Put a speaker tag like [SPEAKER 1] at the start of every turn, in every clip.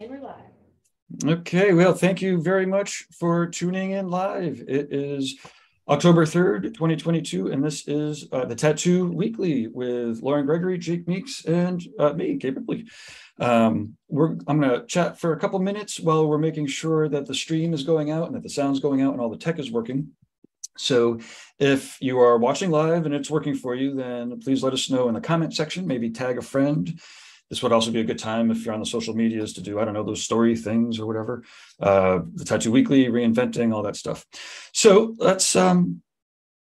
[SPEAKER 1] And we're live.
[SPEAKER 2] Okay, well, thank you very much for tuning in live. It is October 3rd, 2022, and this is uh, the Tattoo Weekly with Lauren Gregory, Jake Meeks, and uh, me, Gabe Ripley. Um, I'm going to chat for a couple minutes while we're making sure that the stream is going out and that the sound's going out and all the tech is working. So if you are watching live and it's working for you, then please let us know in the comment section, maybe tag a friend this would also be a good time if you're on the social medias to do, I don't know, those story things or whatever. Uh, the Tattoo Weekly, reinventing, all that stuff. So let's um,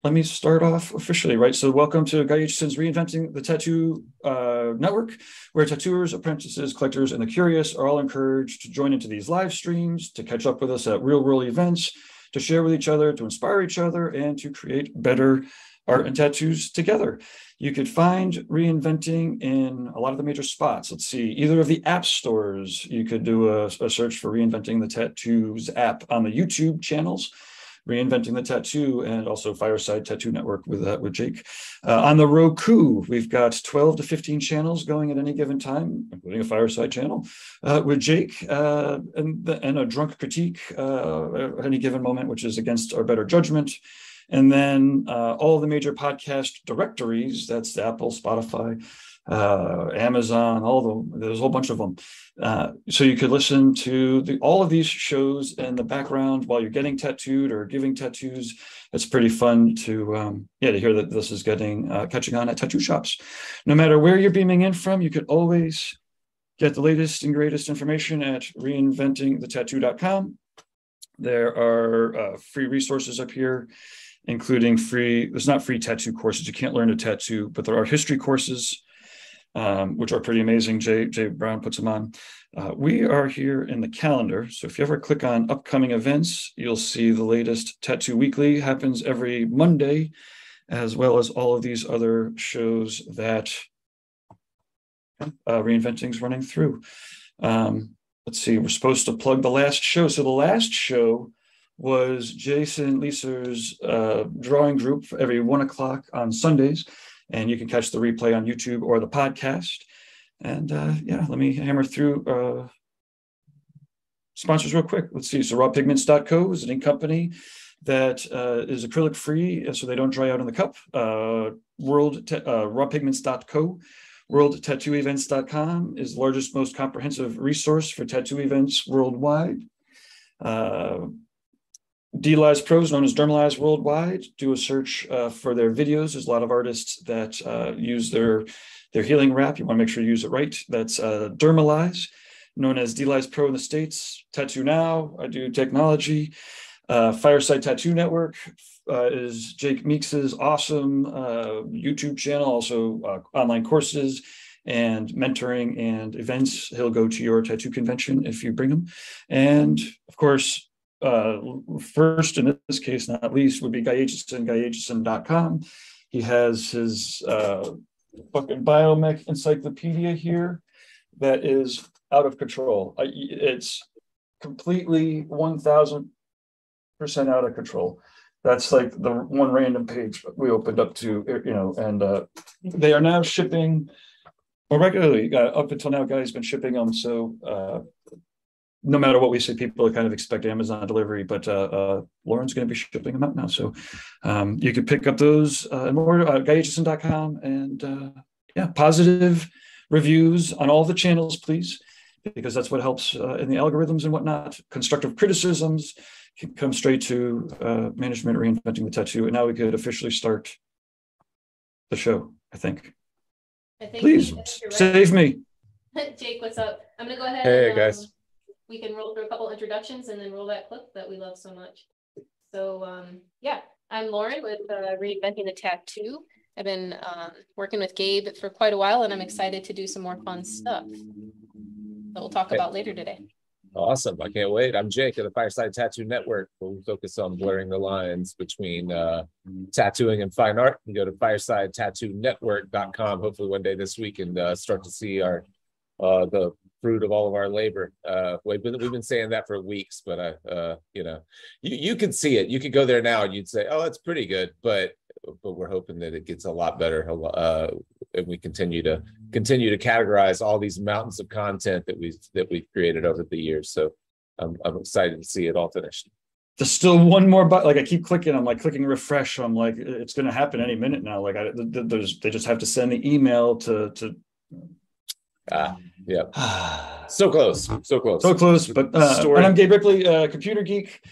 [SPEAKER 2] let me start off officially, right? So welcome to Guy Aitchison's Reinventing the Tattoo uh, Network, where tattooers, apprentices, collectors, and the curious are all encouraged to join into these live streams, to catch up with us at real world events, to share with each other, to inspire each other, and to create better art and tattoos together. You could find reinventing in a lot of the major spots. Let's see, either of the app stores. You could do a, a search for reinventing the tattoos app on the YouTube channels. Reinventing the Tattoo and also Fireside Tattoo Network with uh, with Jake. Uh, on the Roku, we've got 12 to 15 channels going at any given time, including a Fireside channel uh, with Jake uh, and, and a drunk critique uh, at any given moment, which is against our better judgment. And then uh, all the major podcast directories that's Apple, Spotify, uh, Amazon, all the there's a whole bunch of them. Uh, so you could listen to the, all of these shows in the background while you're getting tattooed or giving tattoos. It's pretty fun to um, yeah to hear that this is getting uh, catching on at tattoo shops. No matter where you're beaming in from, you could always get the latest and greatest information at reinventingthetattoo.com. There are uh, free resources up here including free, there's not free tattoo courses. You can't learn to tattoo, but there are history courses, um, which are pretty amazing. Jay, Jay Brown puts them on. Uh, we are here in the calendar. So if you ever click on upcoming events, you'll see the latest Tattoo Weekly happens every Monday, as well as all of these other shows that uh, Reinventing is running through. Um, let's see, we're supposed to plug the last show. So the last show was Jason Leeser's uh, drawing group every one o'clock on Sundays. And you can catch the replay on YouTube or the podcast. And uh, yeah, let me hammer through uh, sponsors real quick. Let's see. So rawpigments.co is an ink company that uh, is acrylic free, so they don't dry out in the cup. Uh, world te- uh, rawpigments.co. WorldTattooEvents.com is the largest, most comprehensive resource for tattoo events worldwide. Uh, DLize Pros, known as Dermalize Worldwide, do a search uh, for their videos. There's a lot of artists that uh, use their their healing wrap. You want to make sure you use it right. That's uh, Dermalize, known as DLize Pro in the States. Tattoo Now, I do technology. Uh, Fireside Tattoo Network uh, is Jake Meeks's awesome uh, YouTube channel, also online courses and mentoring and events. He'll go to your tattoo convention if you bring him. And of course, uh, first in this case, not least, would be Guy Aitchison, guyaitchison.com. He has his uh, fucking biomech encyclopedia here that is out of control. It's completely 1000% out of control. That's like the one random page we opened up to, you know, and uh, they are now shipping well, regularly. Uh, up until now, Guy's been shipping them. So uh, no matter what we say, people kind of expect Amazon delivery, but uh, uh, Lauren's going to be shipping them out now. So um, you can pick up those uh, and more uh, guyaitchison.com and uh, yeah, positive reviews on all the channels, please, because that's what helps uh, in the algorithms and whatnot. Constructive criticisms can come straight to uh, management reinventing the tattoo. And now we could officially start the show, I think. I think Please save me.
[SPEAKER 1] Jake, what's up? I'm going to go ahead.
[SPEAKER 3] Hey, and, um, guys
[SPEAKER 1] we can roll through a couple introductions and then roll that clip that we love so much. So um, yeah, I'm Lauren with uh, Reinventing the Tattoo. I've been um, working with Gabe for quite a while and I'm excited to do some more fun stuff that we'll talk about later today.
[SPEAKER 3] Awesome. I can't wait. I'm Jake of the Fireside Tattoo Network, where we focus on blurring the lines between uh, tattooing and fine art. You can go to firesidetattoo-network.com hopefully one day this week and uh, start to see our uh, the fruit of all of our labor. Uh, we've been, we've been saying that for weeks, but I, uh, you know, you, you can see it. You could go there now and you'd say, oh, it's pretty good, but but we're hoping that it gets a lot better uh, and we continue to continue to categorize all these mountains of content that we've that we've created over the years. So I'm I'm excited to see it all finished.
[SPEAKER 2] There's still one more button. Like I keep clicking. I'm like clicking refresh. I'm like, it's going to happen any minute now. Like I, th- th- there's, they just have to send the email to to.
[SPEAKER 3] Ah, yeah. So close, so close.
[SPEAKER 2] So close, but uh, and I'm Gabe Ripley, uh, computer geek.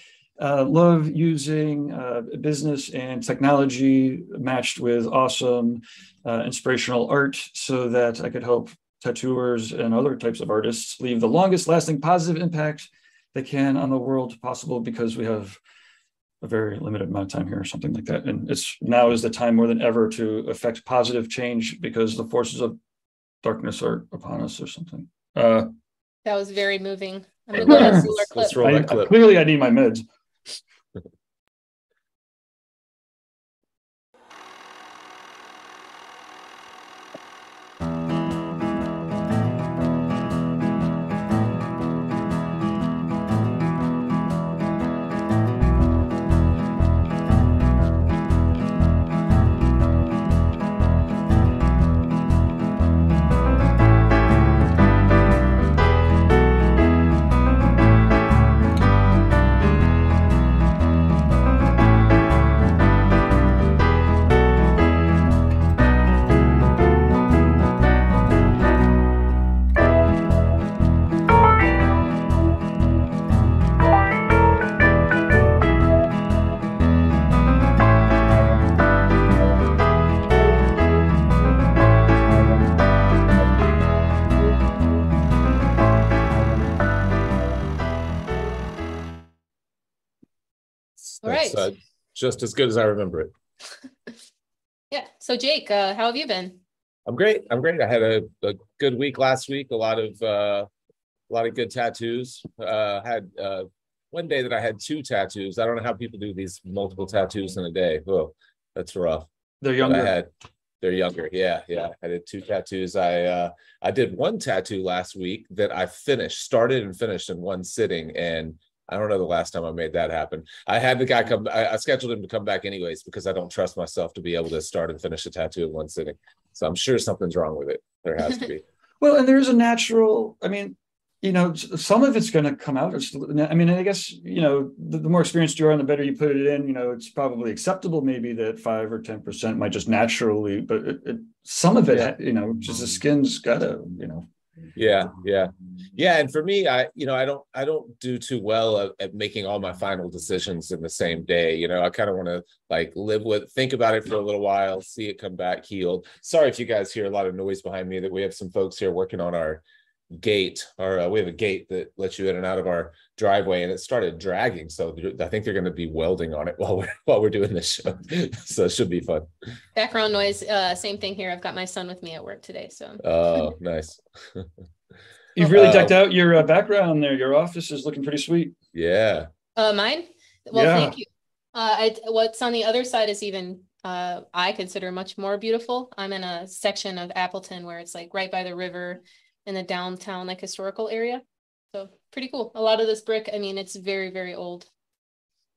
[SPEAKER 2] Uh, love using uh, business and technology matched with awesome, uh, inspirational art, so that I could help tattooers and other types of artists leave the longest lasting positive impact they can on the world possible. Because we have a very limited amount of time here, or something like that, and it's now is the time more than ever to affect positive change because the forces of darkness are upon us, or something. Uh,
[SPEAKER 1] That was very moving. I'm gonna go to a solar
[SPEAKER 3] Let's roll
[SPEAKER 2] I,
[SPEAKER 3] that clip.
[SPEAKER 2] clearly, I need my meds.
[SPEAKER 3] Just as good as I remember it.
[SPEAKER 1] Yeah. So Jake, uh, how have you been?
[SPEAKER 3] I'm great. I'm great. I had a, a good week last week. A lot of uh, a lot of good tattoos. Uh, had uh, one day that I had two tattoos. I don't know how people do these multiple tattoos in a day. Oh, that's rough.
[SPEAKER 2] They're younger.
[SPEAKER 3] I had they're younger. Yeah, yeah. I did two tattoos. I uh I did one tattoo last week that I finished, started and finished in one sitting. And I don't know the last time I made that happen. I had the guy come, I, I scheduled him to come back anyways because I don't trust myself to be able to start and finish a tattoo in one sitting. So I'm sure something's wrong with it. There has to be.
[SPEAKER 2] Well, and there's a natural, I mean, you know, some of it's going to come out. It's, I mean, I guess, you know, the, the more experienced you are and the better you put it in, you know, it's probably acceptable maybe that five or 10% might just naturally, but it, it, some of it,
[SPEAKER 3] Yeah.
[SPEAKER 2] you know, just the skin's got to, you know,
[SPEAKER 3] Yeah, um, yeah, yeah. And for me, I, you know, I don't, I don't do too well at, at making all my final decisions in the same day. You know, I kind of want to like live with, think about it for a little while, see it come back healed. Sorry if you guys hear a lot of noise behind me. That we have some folks here working on our gate, or uh, we have a gate that lets you in and out of our driveway, and it started dragging. So I think they're going to be welding on it while we're while we're doing this show. so it should be fun.
[SPEAKER 1] Background noise, uh, same thing here. I've got my son with me at work today, so
[SPEAKER 3] Oh, nice.
[SPEAKER 2] you've really
[SPEAKER 3] Uh,
[SPEAKER 2] decked out your uh, background there. Your office is looking pretty sweet.
[SPEAKER 3] Yeah.
[SPEAKER 1] uh, mine. Well,
[SPEAKER 2] Yeah.
[SPEAKER 1] thank you. Uh, I, what's on the other side is even uh, I consider much more beautiful. I'm in a section of Appleton where it's like right by the river in the downtown like historical area. So pretty cool. A lot of this brick, I mean, it's very very old.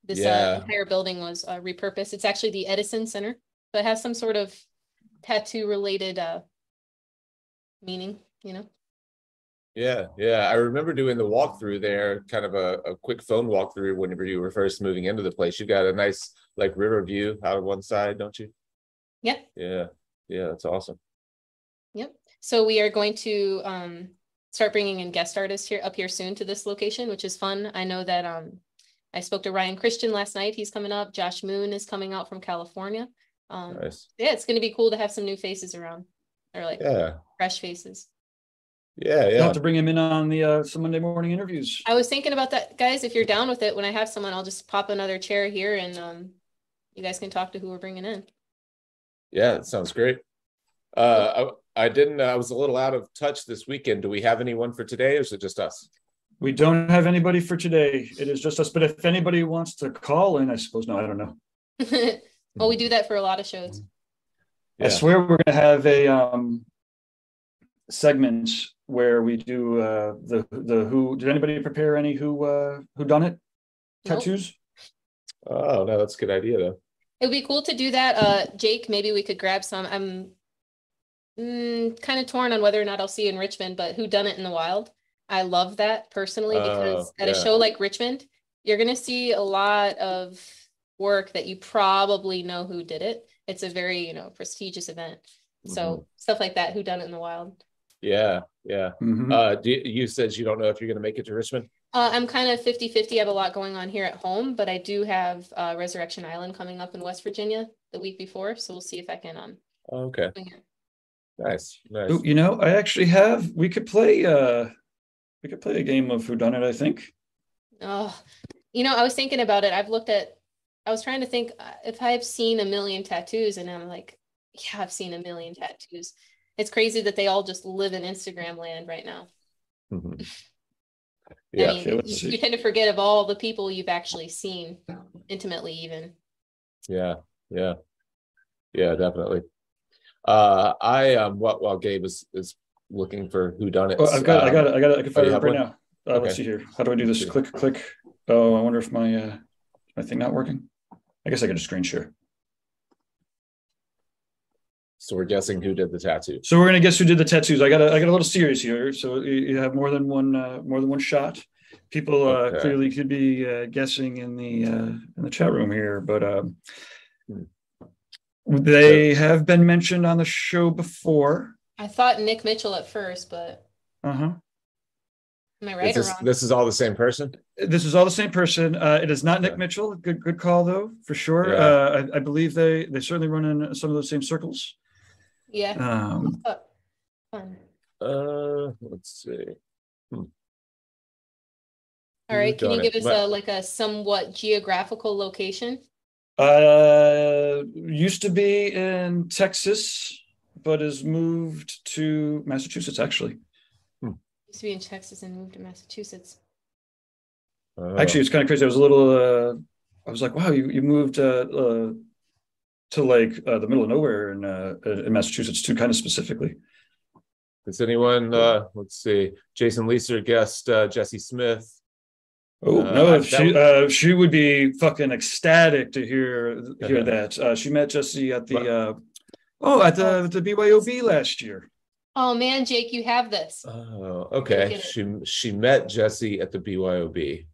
[SPEAKER 1] This
[SPEAKER 3] Yeah.
[SPEAKER 1] uh, entire building was uh, repurposed. It's actually the Edison Center, but it has some sort of tattoo related uh, meaning. You know.
[SPEAKER 3] Yeah, yeah. I remember doing the walkthrough there, kind of a, a quick phone walkthrough whenever you were first moving into the place. You got a nice like river view out of one side, don't you?
[SPEAKER 1] Yeah.
[SPEAKER 3] Yeah. Yeah, that's awesome.
[SPEAKER 1] Yep. So we are going to um start bringing in guest artists here up here soon to this location, which is fun. I know that um I spoke to Ryan Christian last night. He's coming up. Josh Moon is coming out from California. Um
[SPEAKER 3] Nice.
[SPEAKER 1] yeah, it's gonna be cool to have some new faces around or like
[SPEAKER 3] Yeah.
[SPEAKER 1] fresh faces.
[SPEAKER 3] Yeah,
[SPEAKER 2] You'll
[SPEAKER 3] yeah.
[SPEAKER 2] have to bring him in on the uh, some Monday morning interviews.
[SPEAKER 1] I was thinking about that, guys. If you're down with it, when I have someone, I'll just pop another chair here and um you guys can talk to who we're bringing in.
[SPEAKER 3] Yeah, that sounds great. Uh I, I didn't I was a little out of touch this weekend. Do we have anyone for today or is it just us?
[SPEAKER 2] We don't have anybody for today. It is just us. But if anybody wants to call in, I suppose no, I don't know.
[SPEAKER 1] well, we do that for a lot of shows.
[SPEAKER 2] I swear we're gonna have a um segment where we do uh the the who did anybody prepare any who uh who done it
[SPEAKER 1] Nope.
[SPEAKER 2] tattoos?
[SPEAKER 3] Oh no, that's a good idea though.
[SPEAKER 1] It would be cool to do that. Uh, Jake, maybe we could grab some. I'm mm, kind of torn on whether or not I'll see in Richmond, but who done it in the wild? I love that personally because
[SPEAKER 3] Oh,
[SPEAKER 1] at a show like Richmond, you're gonna see a lot of work that you probably know who did it. It's a very, you know, prestigious event.
[SPEAKER 3] Mm-hmm.
[SPEAKER 1] So stuff like that, who done it in the wild.
[SPEAKER 3] Yeah, yeah.
[SPEAKER 2] Mhm.
[SPEAKER 3] Uh, do you, you said you don't know if you're gonna make it to Richmond?
[SPEAKER 1] Uh, I'm kind of 50 50. I have a lot going on here at home, but I do have uh, Resurrection Island coming up in West Virginia the week before. So we'll see if I can um,
[SPEAKER 3] Okay,
[SPEAKER 1] swing it.
[SPEAKER 3] Nice, nice.
[SPEAKER 2] You know, I actually have. We could play. uh We could play a game of Who Done It. I think.
[SPEAKER 1] Oh, you know, I was thinking about it. I've looked at, I was trying to think uh, if I've seen a million tattoos, and I'm like, yeah, I've seen a million tattoos. It's crazy that they all just live in Instagram land right now.
[SPEAKER 3] Mm-hmm.
[SPEAKER 1] I
[SPEAKER 3] Yeah,
[SPEAKER 1] mean,
[SPEAKER 2] okay,
[SPEAKER 1] you, you tend to forget of all the people you've actually seen intimately, even.
[SPEAKER 3] yeah, yeah, yeah, definitely. Uh, I um, what while Gabe is is looking for who done it.
[SPEAKER 2] Oh, I've got. I got. it, I got. it, I can fire
[SPEAKER 3] you
[SPEAKER 2] it right
[SPEAKER 3] one?
[SPEAKER 2] now. Uh, Let's see here. How do I do this? Click. Click. Oh, I wonder if my uh my thing not working. I guess I can just screen share.
[SPEAKER 3] So we're guessing who did the tattoo.
[SPEAKER 2] So we're gonna guess who did the tattoos. I got a I got a little series here, so you, have more than one uh, more than one shot. People uh,
[SPEAKER 3] Okay.
[SPEAKER 2] clearly could be uh, guessing in the uh, in the chat room here, but um,
[SPEAKER 3] Hmm.
[SPEAKER 2] They have been mentioned on the show before.
[SPEAKER 1] I thought Nick Mitchell at first, but
[SPEAKER 2] Uh huh.
[SPEAKER 1] am I
[SPEAKER 3] Is
[SPEAKER 1] right or
[SPEAKER 3] this,
[SPEAKER 1] wrong?
[SPEAKER 3] this is all the same person?
[SPEAKER 2] This is all the same person. Uh, it is not Nick
[SPEAKER 3] Okay.
[SPEAKER 2] Mitchell. Good good call though, for sure.
[SPEAKER 3] Yeah.
[SPEAKER 2] Uh, I, I believe they they certainly run in some of those same circles.
[SPEAKER 1] Yeah.
[SPEAKER 2] Um,
[SPEAKER 1] Oh, fun.
[SPEAKER 3] Uh, let's see.
[SPEAKER 1] All right. Can you
[SPEAKER 3] done it?
[SPEAKER 1] give us
[SPEAKER 3] What-
[SPEAKER 1] a like a somewhat geographical location?
[SPEAKER 2] Uh, used to be in Texas, but has moved to Massachusetts. Actually,
[SPEAKER 1] Used to be in Texas and moved to Massachusetts.
[SPEAKER 3] Oh,
[SPEAKER 2] actually, it's kind of crazy. I was a little. Uh, I was like, wow, you you moved uh, uh to like uh, the middle of nowhere in uh in Massachusetts too, kind of specifically.
[SPEAKER 3] Does anyone? Uh, let's see. Jason Leeser guest uh, Jesse Smith.
[SPEAKER 2] Oh
[SPEAKER 3] Uh,
[SPEAKER 2] no,
[SPEAKER 3] that
[SPEAKER 2] she
[SPEAKER 3] was-
[SPEAKER 2] uh she would be fucking ecstatic to hear hear that. Uh, she met Jesse at the uh oh at the the BYOB last year.
[SPEAKER 1] Oh man, Jake, you have this.
[SPEAKER 3] Oh, okay. She she met Jesse at the BYOB.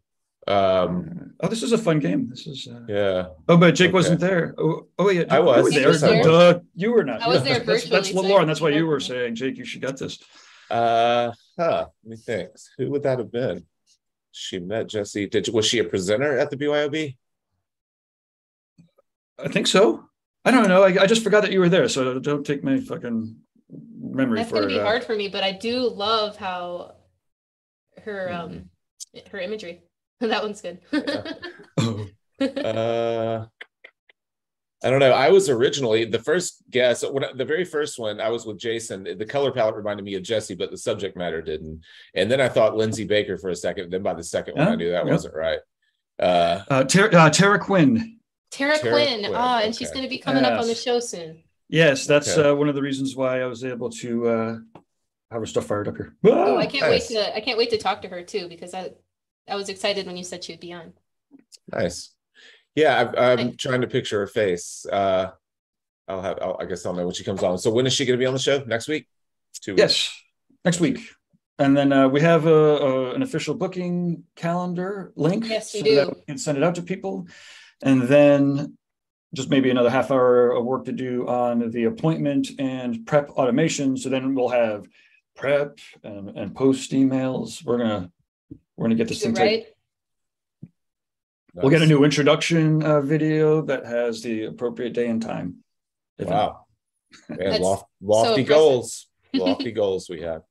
[SPEAKER 3] Um,
[SPEAKER 2] oh, this is a fun game. This is uh,
[SPEAKER 3] yeah.
[SPEAKER 2] Oh, but Jake
[SPEAKER 3] Okay.
[SPEAKER 2] wasn't there. Oh, oh yeah,
[SPEAKER 3] I
[SPEAKER 2] you
[SPEAKER 3] was.
[SPEAKER 2] were there.
[SPEAKER 1] was there.
[SPEAKER 2] Duh, you were not.
[SPEAKER 1] I was there
[SPEAKER 2] That's- That's, that's
[SPEAKER 1] virtually, so
[SPEAKER 2] Lauren. That's why you were saying, Jake, you should get this.
[SPEAKER 3] Uh, huh. Let me think. Who would that have been? She met Jesse. Did was she a presenter at the BYOB?
[SPEAKER 2] I think so. I don't know. I, I just forgot that you were there, so don't take my fucking memory
[SPEAKER 1] That's
[SPEAKER 2] for
[SPEAKER 1] gonna be
[SPEAKER 2] uh,
[SPEAKER 1] hard for me, but I do love how her um her imagery. that one's good.
[SPEAKER 2] oh.
[SPEAKER 3] Uh, I don't know. I was originally the first guess. When the very first one, I was with Jason. The color palette reminded me of Jesse, but the subject matter didn't. And then I thought Lindsay Baker for a second. Then by the second one,
[SPEAKER 2] Yeah,
[SPEAKER 3] I knew that
[SPEAKER 2] yeah.
[SPEAKER 3] wasn't right. Uh,
[SPEAKER 2] Uh, Tara, uh, Tara Quinn.
[SPEAKER 1] Tara,
[SPEAKER 3] Tara
[SPEAKER 1] Quinn.
[SPEAKER 3] Quinn,
[SPEAKER 1] Ah, and she's gonna be coming up on the show soon.
[SPEAKER 2] Yes, that's
[SPEAKER 3] Okay.
[SPEAKER 2] uh, one of the reasons why I was able to uh, have her stuff fired up here.
[SPEAKER 1] Oh,
[SPEAKER 2] Ah!
[SPEAKER 1] I can't
[SPEAKER 3] nice.
[SPEAKER 1] wait to I can't wait to talk to her too because I I was excited when you said she'd be on.
[SPEAKER 3] nice. Yeah, I, I'm
[SPEAKER 1] Thanks.
[SPEAKER 3] trying to picture her face. Uh, I'll have. I'll, I guess I'll know when she comes on. So when is she going to be on the show? Next week? Two weeks.
[SPEAKER 2] Yes, next week. And then uh, we have a, a, an official booking calendar link.
[SPEAKER 1] Yes, we
[SPEAKER 2] so that
[SPEAKER 1] do.
[SPEAKER 2] we can send it out to people. And then just maybe another half hour of work to do on the appointment and prep automation. So then we'll have prep and, and post emails. We're gonna we're gonna get this
[SPEAKER 1] You're
[SPEAKER 2] thing.
[SPEAKER 1] right.
[SPEAKER 2] Right? We'll get a new introduction uh, video that has the appropriate day and time.
[SPEAKER 3] Wow. Man,
[SPEAKER 1] That's
[SPEAKER 3] lof- lofty
[SPEAKER 1] impressive.
[SPEAKER 3] goals. Lofty goals we have.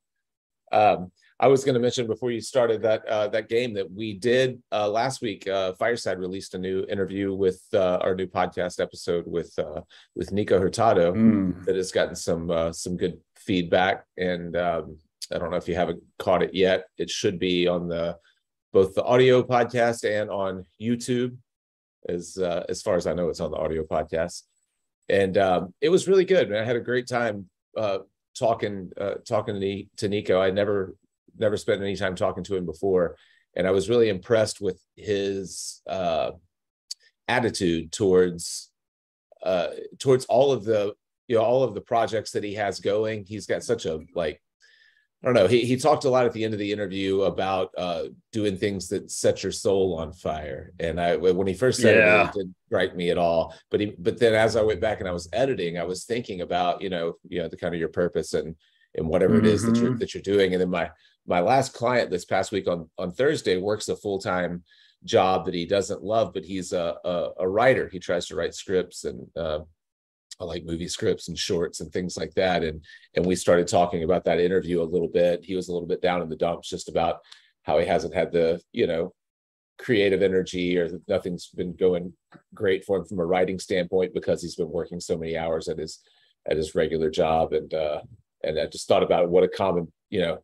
[SPEAKER 3] Um, I was going to mention before you started that uh, that game that we did uh, last week. Uh, Fireside released a new interview with uh, our new podcast episode with uh, with Nico Hurtado
[SPEAKER 2] Mm.
[SPEAKER 3] that has gotten some uh, some good feedback. And um, I don't know if you haven't caught it yet. It should be on the both the audio podcast and on YouTube. As uh, as far as I know, it's on the audio podcast, and um, it was really good. Man, I had a great time uh, talking uh, talking to, to Nico. I never never spent any time talking to him before, and I was really impressed with his uh, attitude towards uh, towards all of the you know all of the projects that he has going. He's got such a like I don't know. He he talked a lot at the end of the interview about uh, doing things that set your soul on fire. And I when he first said yeah. it, it didn't strike me at all. But he but then as I went back and I was editing, I was thinking about you know you know the kind of your purpose and and whatever mm-hmm. it is that you're mm-hmm. that you're doing. And then my my last client this past week on on Thursday works a full time job that he doesn't love, but he's a, a, a writer. He tries to write scripts and uh, like movie scripts and shorts and things like that. And and we started talking about that interview a little bit. He was a little bit down in the dumps just about how he hasn't had the you know creative energy or nothing's been going great for him from a writing standpoint because he's been working so many hours at his at his regular job and uh and I just thought about what a common you know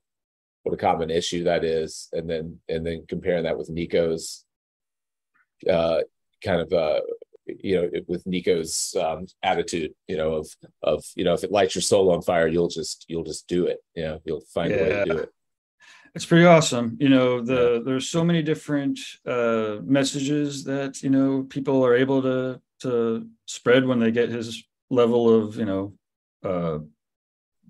[SPEAKER 3] what a common issue that is and then and then comparing that with Nico's uh kind of uh you know with nico's um, attitude you know of of you know if it lights your soul on fire you'll just you'll just do it. You know you'll find yeah. a way to do it.
[SPEAKER 2] It's pretty awesome. You know the there's so many different uh messages that you know people are able to to spread when they get his level of you know uh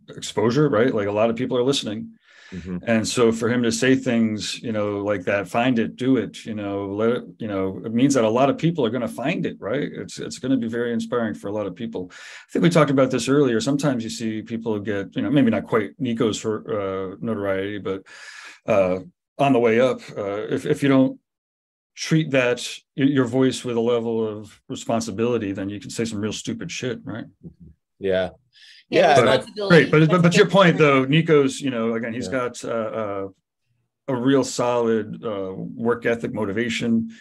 [SPEAKER 2] exposure right? Like a lot of people are listening Mm-hmm. And so for him to say things, you know, like that, find it, do it, you know, let it, you know, it means that a lot of people are going to find it, right? It's it's going to be very inspiring for a lot of people. I think we talked about this earlier. Sometimes you see people get, you know, maybe not quite Nico's for uh, notoriety, but uh, on the way up, uh, if if you don't treat that your voice with a level of responsibility, then you can say some real stupid shit, right?
[SPEAKER 3] Yeah,
[SPEAKER 1] yeah,
[SPEAKER 2] but, great. But but, but your point though, Nico's, you know, again, he's yeah. got uh, uh, a real solid uh, work ethic, motivation.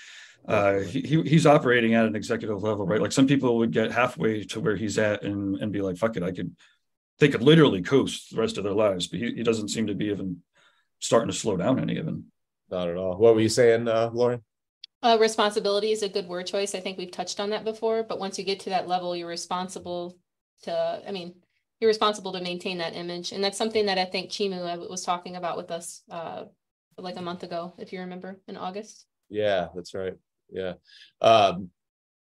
[SPEAKER 2] Uh, he, he's operating at an executive level, right? Like some people would get halfway to where he's at and and be like, "Fuck it, I could." They could literally coast the rest of their lives, but he, he doesn't seem to be even starting to slow down any of them.
[SPEAKER 3] Not at all. What were you saying, uh, Lauren?
[SPEAKER 1] Uh, responsibility is a good word choice. I think we've touched on that before, but once you get to that level, you're responsible to, I mean, you're responsible to maintain that image. And that's something that I think Chimu uh, was talking about with us uh, like a month ago, if you remember, in August.
[SPEAKER 3] Yeah, that's right. Yeah. Um,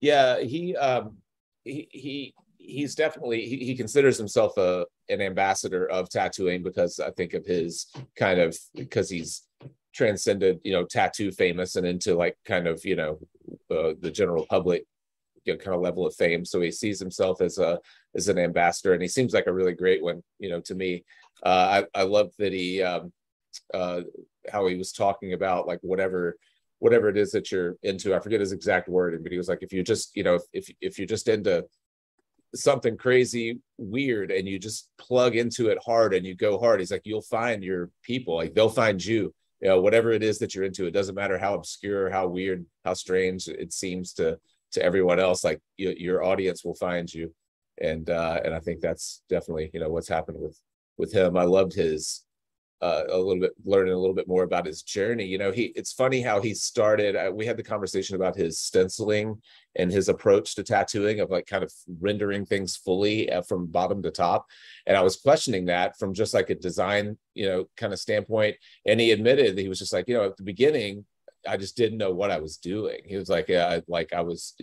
[SPEAKER 3] yeah, he, um, he, he, he's definitely, he, he considers himself a, an ambassador of tattooing because I think of his kind of, because he's transcended, you know, tattoo famous and into like kind of, you know, uh, the general public you know, kind of level of fame. So he sees himself as a as an ambassador, and he seems like a really great one. You know, to me, uh, I I love that he um, uh, how he was talking about like whatever whatever it is that you're into. I forget his exact wording, but he was like, if you just you know if if you're just into something crazy weird and you just plug into it hard and you go hard he's like you'll find your people like they'll find you you know whatever it is that you're into it doesn't matter how obscure how weird how strange it seems to to everyone else like you, your audience will find you and uh and i think that's definitely you know what's happened with with him. I loved his uh, a little bit learning a little bit more about his journey. You know he it's funny how he started uh, we had the conversation about his stenciling and his approach to tattooing of like kind of rendering things fully uh, from bottom to top. And i was questioning that from just like a design you know kind of standpoint. And he admitted that he was just like you know at the beginning I just didn't know what I was doing. He was like, yeah, like I was,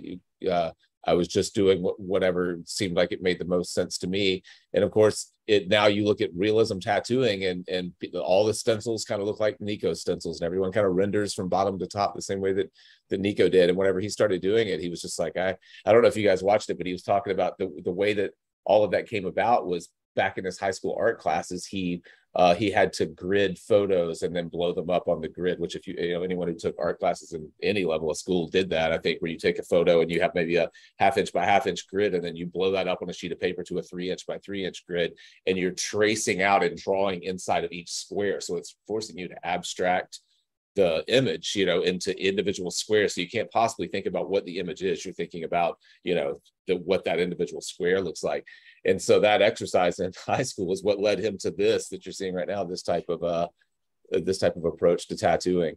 [SPEAKER 3] uh, I was just doing whatever seemed like it made the most sense to me. And of course, it now you look at realism tattooing and and all the stencils kind of look like Nico stencils, and everyone kind of renders from bottom to top the same way that that Nico did. And whenever he started doing it, he was just like, I I don't know if you guys watched it, but he was talking about the the way that all of that came about was back in his high school art classes. He uh, he had to grid photos and then blow them up on the grid, which if you, you know, anyone who took art classes in any level of school did that, I think, where you take a photo and you have maybe a half inch by half inch grid, and then you blow that up on a sheet of paper to a three inch by three inch grid, and you're tracing out and drawing inside of each square. So it's forcing you to abstract the image, you know, into individual squares. So you can't possibly think about what the image is. You're thinking about, you know, the, what that individual square looks like and so that exercise in high school was what led him to this that you're seeing right now this type of uh this type of approach to tattooing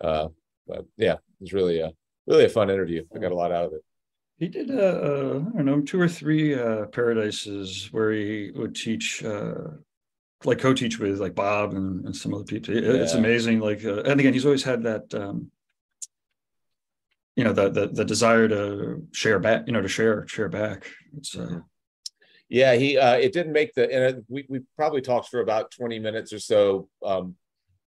[SPEAKER 3] uh but yeah it was really a really a fun interview i got a lot out of it
[SPEAKER 2] he did uh, uh i don't know two or three uh paradises where he would teach uh like co-teach with like bob and, and some other people it, yeah. it's amazing like uh, and again he's always had that um you know the, the the desire to share back you know to share share back it's uh
[SPEAKER 3] Yeah, he uh it didn't make the and we we probably talked for about 20 minutes or so um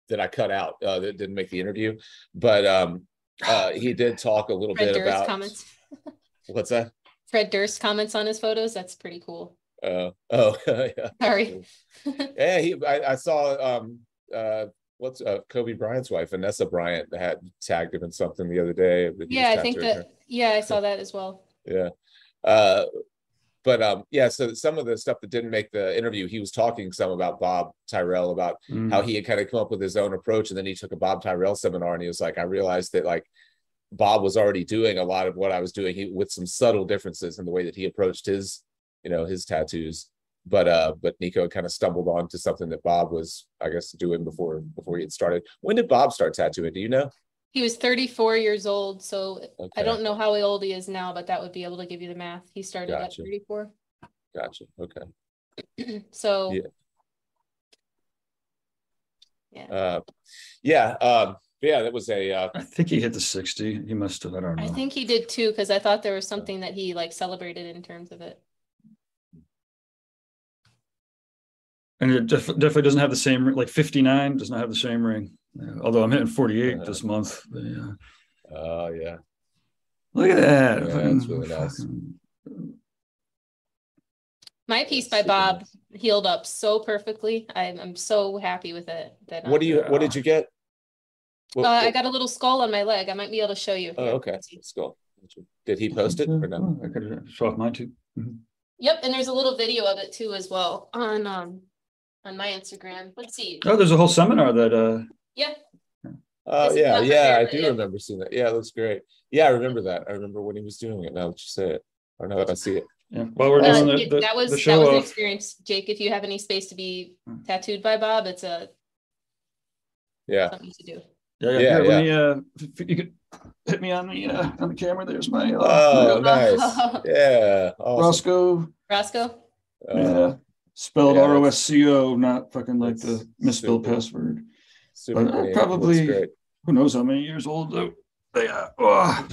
[SPEAKER 3] that I cut out uh that didn't make the interview. But um uh he did talk a little
[SPEAKER 1] Fred
[SPEAKER 3] bit
[SPEAKER 1] Durst
[SPEAKER 3] about
[SPEAKER 1] comments.
[SPEAKER 3] what's that?
[SPEAKER 1] Fred Durst comments on his photos. That's pretty cool.
[SPEAKER 3] Uh oh yeah.
[SPEAKER 1] Sorry.
[SPEAKER 3] Yeah, he I, I saw um uh what's uh Kobe Bryant's wife, Vanessa Bryant had tagged him in something the other day. that he was
[SPEAKER 1] Yeah, I think
[SPEAKER 3] tattooing her.
[SPEAKER 1] that, yeah, I saw that as well.
[SPEAKER 3] yeah uh but um yeah so some of the stuff that didn't make the interview he was talking some about bob tyrrell about
[SPEAKER 2] Mm.
[SPEAKER 3] how he had kind of come up with his own approach and then he took a bob tyrrell seminar and he was like i realized that like bob was already doing a lot of what i was doing he, with some subtle differences in the way that he approached his you know his tattoos but uh but nico kind of stumbled on to something that bob was i guess doing before before he had started when did bob start tattooing do you know
[SPEAKER 1] He was thirty-four years old, so
[SPEAKER 3] okay
[SPEAKER 1] I don't know how old he is now, but that would be able to give you the math. He started at thirty-four.
[SPEAKER 3] gotcha okay
[SPEAKER 1] So.
[SPEAKER 3] Yeah.
[SPEAKER 1] Yeah,
[SPEAKER 3] uh yeah um yeah that was a uh
[SPEAKER 2] I think he hit the sixty. He must have. I don't know.
[SPEAKER 1] I think he did too, because I thought there was something that he like celebrated in terms of it.
[SPEAKER 2] And it def- definitely doesn't have the same, like fifty-nine does not have the same ring. Yeah, Although I'm hitting forty-eight this month. but yeah.
[SPEAKER 3] Oh yeah.
[SPEAKER 2] Look at that.
[SPEAKER 3] Yeah,
[SPEAKER 2] Fucking-
[SPEAKER 3] it's really nice.
[SPEAKER 2] fucking-
[SPEAKER 1] My piece by Bob healed up so perfectly. I'm, I'm so happy with it that.
[SPEAKER 3] What do you? What did you get? What-
[SPEAKER 1] Uh, I got a little skull on my leg. I might be able to show you.
[SPEAKER 3] oh, okay.
[SPEAKER 1] Let's see.
[SPEAKER 3] Let's go. Did he post it or no?
[SPEAKER 2] Oh, I could show off mine too.
[SPEAKER 1] Yep, and there's a little video of it too as well on um on my Instagram. Let's see.
[SPEAKER 2] Oh, there's a whole seminar that uh
[SPEAKER 1] Yeah,
[SPEAKER 3] Oh
[SPEAKER 1] This
[SPEAKER 3] yeah,
[SPEAKER 1] not
[SPEAKER 3] yeah. I do
[SPEAKER 1] yeah.
[SPEAKER 3] remember seeing that. Yeah, it looks great. Yeah, I remember that. I remember when he was doing it. Now that you say it, or now that I see it.
[SPEAKER 2] yeah, while we're
[SPEAKER 1] Uh,
[SPEAKER 2] doing the,
[SPEAKER 1] yeah,
[SPEAKER 2] the,
[SPEAKER 1] that was
[SPEAKER 2] the
[SPEAKER 1] that was an experience. Jake, if you have any space to be
[SPEAKER 2] Hmm.
[SPEAKER 1] tattooed by Bob, it's a
[SPEAKER 3] Yeah.
[SPEAKER 1] something to do.
[SPEAKER 2] Yeah, yeah,
[SPEAKER 3] Yeah,
[SPEAKER 2] here, let me uh if- if you could hit me on the uh on the camera. There's my uh,
[SPEAKER 3] Oh,
[SPEAKER 2] my, uh,
[SPEAKER 3] nice. Yeah. Awesome.
[SPEAKER 2] Roscoe.
[SPEAKER 1] Roscoe.
[SPEAKER 3] Uh,
[SPEAKER 2] yeah. Spelled
[SPEAKER 3] yeah,
[SPEAKER 2] R O S C O, not fucking like the misspelled
[SPEAKER 3] super.
[SPEAKER 2] password.
[SPEAKER 3] super
[SPEAKER 2] But, uh, probably- Who knows how many years old though? are. Oh.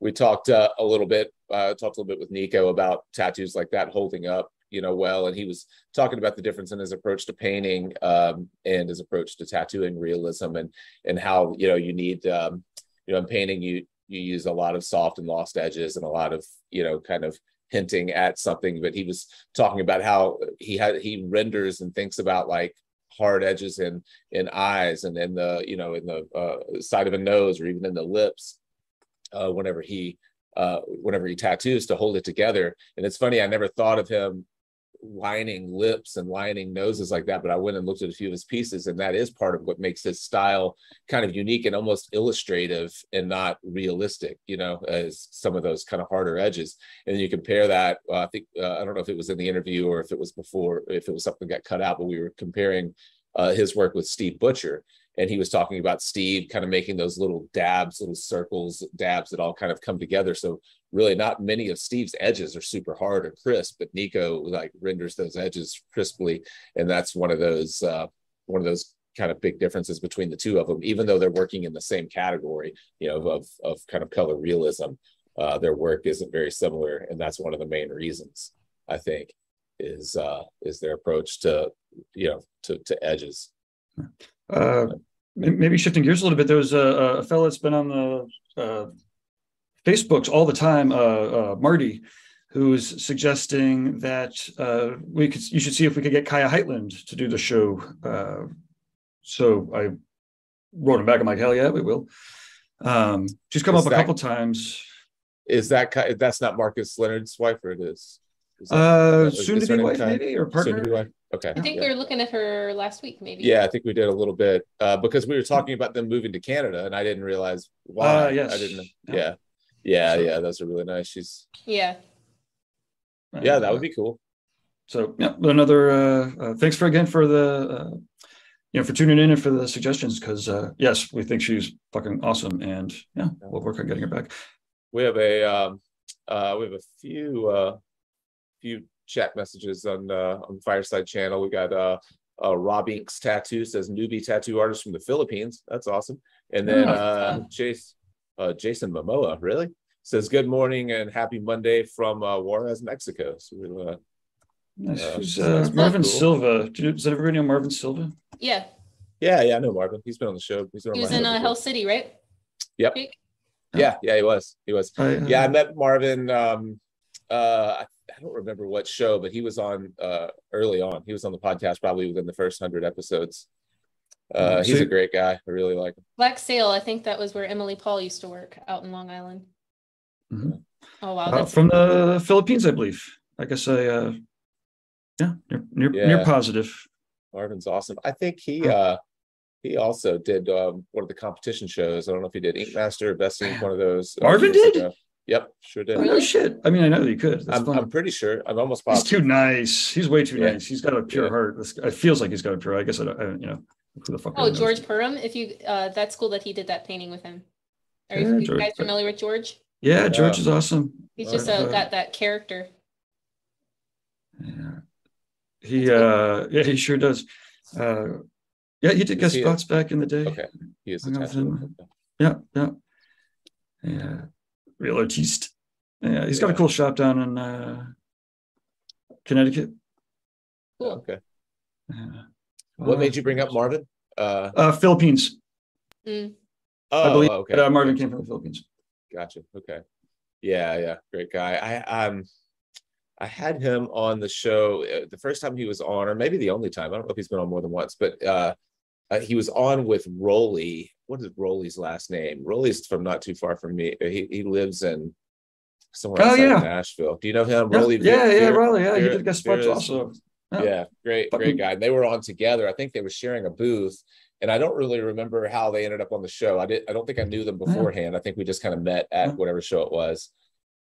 [SPEAKER 3] we talked uh, a little bit uh talked a little bit with nico about tattoos like that holding up you know well and he was talking about the difference in his approach to painting um and his approach to tattooing realism and and how you know you need um you know in painting you you use a lot of soft and lost edges and a lot of you know kind of hinting at something but he was talking about how he had he renders and thinks about like hard edges in in eyes and in the you know in the uh, side of a nose or even in the lips uh, whenever he uh, whenever he tattoos to hold it together. And it's funny, I never thought of him lining lips and lining noses like that, but I went and looked at a few of his pieces, and that is part of what makes his style kind of unique and almost illustrative and not realistic, you know, as some of those kind of harder edges. And you compare that, uh, I think, uh, I don't know if it was in the interview or if it was before, if it was something that got cut out, but we were comparing uh, his work with Steve Butcher and he was talking about Steve kind of making those little dabs, little circles, dabs that all kind of come together. So really, not many of Steve's edges are super hard or crisp, but Nico like renders those edges crisply, and that's one of those uh, one of those kind of big differences between the two of them. Even though they're working in the same category, you know, of of kind of color realism, uh, their work isn't very similar, and that's one of the main reasons I think is uh, is their approach to you know to to edges.
[SPEAKER 2] Uh, maybe shifting gears a little bit. There was a, a fellow that's been on the uh, Facebooks all the time, uh, uh, Marty, who's suggesting that uh, we could. You should see if we could get Kaya Heitland to do the show. Uh, so I wrote him back. I'm like, hell yeah, we will. Um, she's come
[SPEAKER 3] Is
[SPEAKER 2] up a couple times.
[SPEAKER 3] Is that that's not Marcus Leonard's wife, or it is? Is that-
[SPEAKER 2] Uh, soon to be
[SPEAKER 3] name
[SPEAKER 2] wife,
[SPEAKER 3] Kai?
[SPEAKER 2] maybe, or
[SPEAKER 3] Soon to
[SPEAKER 2] partner.
[SPEAKER 3] be wife. Okay.
[SPEAKER 1] I think
[SPEAKER 3] yeah.
[SPEAKER 1] we were looking at her last week, maybe.
[SPEAKER 3] Yeah, I think we did a little bit uh, because we were talking about them moving to Canada, and I didn't realize why.
[SPEAKER 2] Uh, yes.
[SPEAKER 3] I didn't.
[SPEAKER 2] Yeah.
[SPEAKER 3] Yeah, yeah,
[SPEAKER 2] So-
[SPEAKER 3] yeah. Those are really nice. She's
[SPEAKER 1] Yeah.
[SPEAKER 3] yeah, that would be cool.
[SPEAKER 2] So yeah, another uh, uh thanks for again for the uh you know for tuning in and for the suggestions because uh yes, we think she's fucking awesome and yeah, we'll work on getting her back.
[SPEAKER 3] We have a um, uh, we have a few uh, few chat messages on uh, on the Fireside channel. We got uh, uh, Rob Inks Tattoo says newbie tattoo artist from the Philippines. That's awesome. And then
[SPEAKER 2] Yeah.
[SPEAKER 3] uh, Chase uh, Jason Momoa, really? says good morning and happy Monday from uh, Juarez, Mexico. So we'll, uh,
[SPEAKER 2] Nice.
[SPEAKER 3] Uh,
[SPEAKER 2] Who's
[SPEAKER 3] that's
[SPEAKER 2] uh, Marvin
[SPEAKER 3] cool.
[SPEAKER 2] Silva? Do you, does everybody know Marvin Silva?
[SPEAKER 1] Yeah,
[SPEAKER 3] yeah, yeah, I know Marvin. He's been on the show. He's been on
[SPEAKER 1] he was in
[SPEAKER 3] show
[SPEAKER 1] uh. Hell City, right?
[SPEAKER 3] Yep. Yeah, yeah, he was. He was.
[SPEAKER 2] I, uh,
[SPEAKER 3] Yeah, I met Marvin. Um, uh, I, I don't remember what show, but he was on uh early on. He was on the podcast probably within the first hundred episodes. Uh, he's a great guy. I really like him.
[SPEAKER 1] Black Sail, I think that was where Emily Paul used to work out in Long Island.
[SPEAKER 2] Mhm.
[SPEAKER 1] Oh wow,
[SPEAKER 2] Uh, from the Philippines, I believe. I guess I, uh, yeah, near, near, near positive.
[SPEAKER 3] Marvin's awesome. I think he uh he also did um one of the competition shows. I don't know if he did Ink Master or Best Ink, one of those.
[SPEAKER 2] Marvin did?
[SPEAKER 3] ago. Yep, sure did.
[SPEAKER 2] Oh,
[SPEAKER 1] Really?
[SPEAKER 2] shit. I mean, I know that he could. That's
[SPEAKER 3] I'm. I'm pretty sure. I'm almost
[SPEAKER 2] He's
[SPEAKER 3] positive.
[SPEAKER 2] too nice. He's way too
[SPEAKER 3] Yeah.
[SPEAKER 2] nice. He's got a pure
[SPEAKER 3] Yeah.
[SPEAKER 2] heart. This- It feels like he's got a pure. I guess I, don't, I you know who the fuck.
[SPEAKER 1] Oh,
[SPEAKER 2] really knows?
[SPEAKER 1] George Purim. If you, uh, that's cool that he did that painting with him. Are you,
[SPEAKER 2] Yeah,
[SPEAKER 1] you
[SPEAKER 2] George-
[SPEAKER 1] guys familiar with George?
[SPEAKER 2] Yeah, George is awesome.
[SPEAKER 1] He's
[SPEAKER 3] Oh,
[SPEAKER 1] just uh, got that character.
[SPEAKER 2] Yeah. He uh yeah, he sure does. Uh yeah, he did
[SPEAKER 3] Is
[SPEAKER 2] guest
[SPEAKER 3] he a-
[SPEAKER 2] spots back in the day.
[SPEAKER 3] Okay, he is
[SPEAKER 2] Hung out with
[SPEAKER 3] attached. to
[SPEAKER 2] him.
[SPEAKER 3] it.
[SPEAKER 2] Yeah, yeah. Yeah. Real artiste. Yeah, he's got a cool shop down in uh Connecticut.
[SPEAKER 1] Cool.
[SPEAKER 3] Okay.
[SPEAKER 2] Yeah.
[SPEAKER 3] What made you bring up Marvin? Uh,
[SPEAKER 2] Uh Philippines.
[SPEAKER 1] Mm.
[SPEAKER 3] oh,
[SPEAKER 2] I believe
[SPEAKER 3] okay.
[SPEAKER 2] uh, Marvin came from the Philippines.
[SPEAKER 3] Gotcha. Okay. Yeah, yeah, great guy. I um I had him on the show uh, the first time he was on, or maybe the only time. I don't know if he's been on more than once, but uh, uh he was on with Rolly. What is Rolly's last name? Rolly's from not too far from me. He he lives in somewhere
[SPEAKER 2] Oh,
[SPEAKER 3] outside
[SPEAKER 2] yeah.
[SPEAKER 3] Nashville. Do you know him?
[SPEAKER 2] Yeah,
[SPEAKER 3] Rolly
[SPEAKER 2] yeah, yeah, Raleigh. Yeah, he did guest spots also. Yeah.
[SPEAKER 3] yeah, great, great guy. And they were on together. I think they were sharing a booth, and I don't really remember how they ended up on the show. I did. I don't think I knew them beforehand. I think we just kind of met at
[SPEAKER 2] Yeah.
[SPEAKER 3] whatever show it was,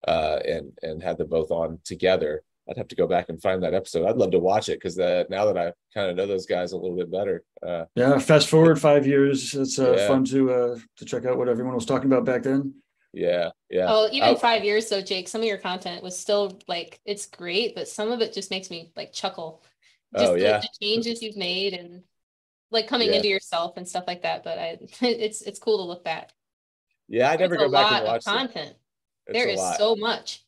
[SPEAKER 3] uh, and and had them both on together. I'd have to go back and find that episode. I'd love to watch it because uh, now that I kind of know those guys a little bit better. Uh,
[SPEAKER 2] Yeah, fast forward five years. It's uh,
[SPEAKER 3] Yeah.
[SPEAKER 2] fun to uh to check out what everyone was talking about back then.
[SPEAKER 3] yeah, yeah.
[SPEAKER 1] Oh, even
[SPEAKER 3] I-
[SPEAKER 1] five years though, Jake, some of your content was still like it's great, but some of it just makes me like chuckle. Just
[SPEAKER 3] Oh,
[SPEAKER 1] the,
[SPEAKER 3] yeah.
[SPEAKER 1] the changes you've made and like coming
[SPEAKER 3] Yeah.
[SPEAKER 1] into yourself and stuff like that. But I it's it's cool to look back.
[SPEAKER 3] yeah, I never
[SPEAKER 1] There's
[SPEAKER 3] go
[SPEAKER 1] a
[SPEAKER 3] back
[SPEAKER 1] lot
[SPEAKER 3] and watch it.
[SPEAKER 1] content.
[SPEAKER 3] It's
[SPEAKER 1] There
[SPEAKER 3] lot.
[SPEAKER 1] so much.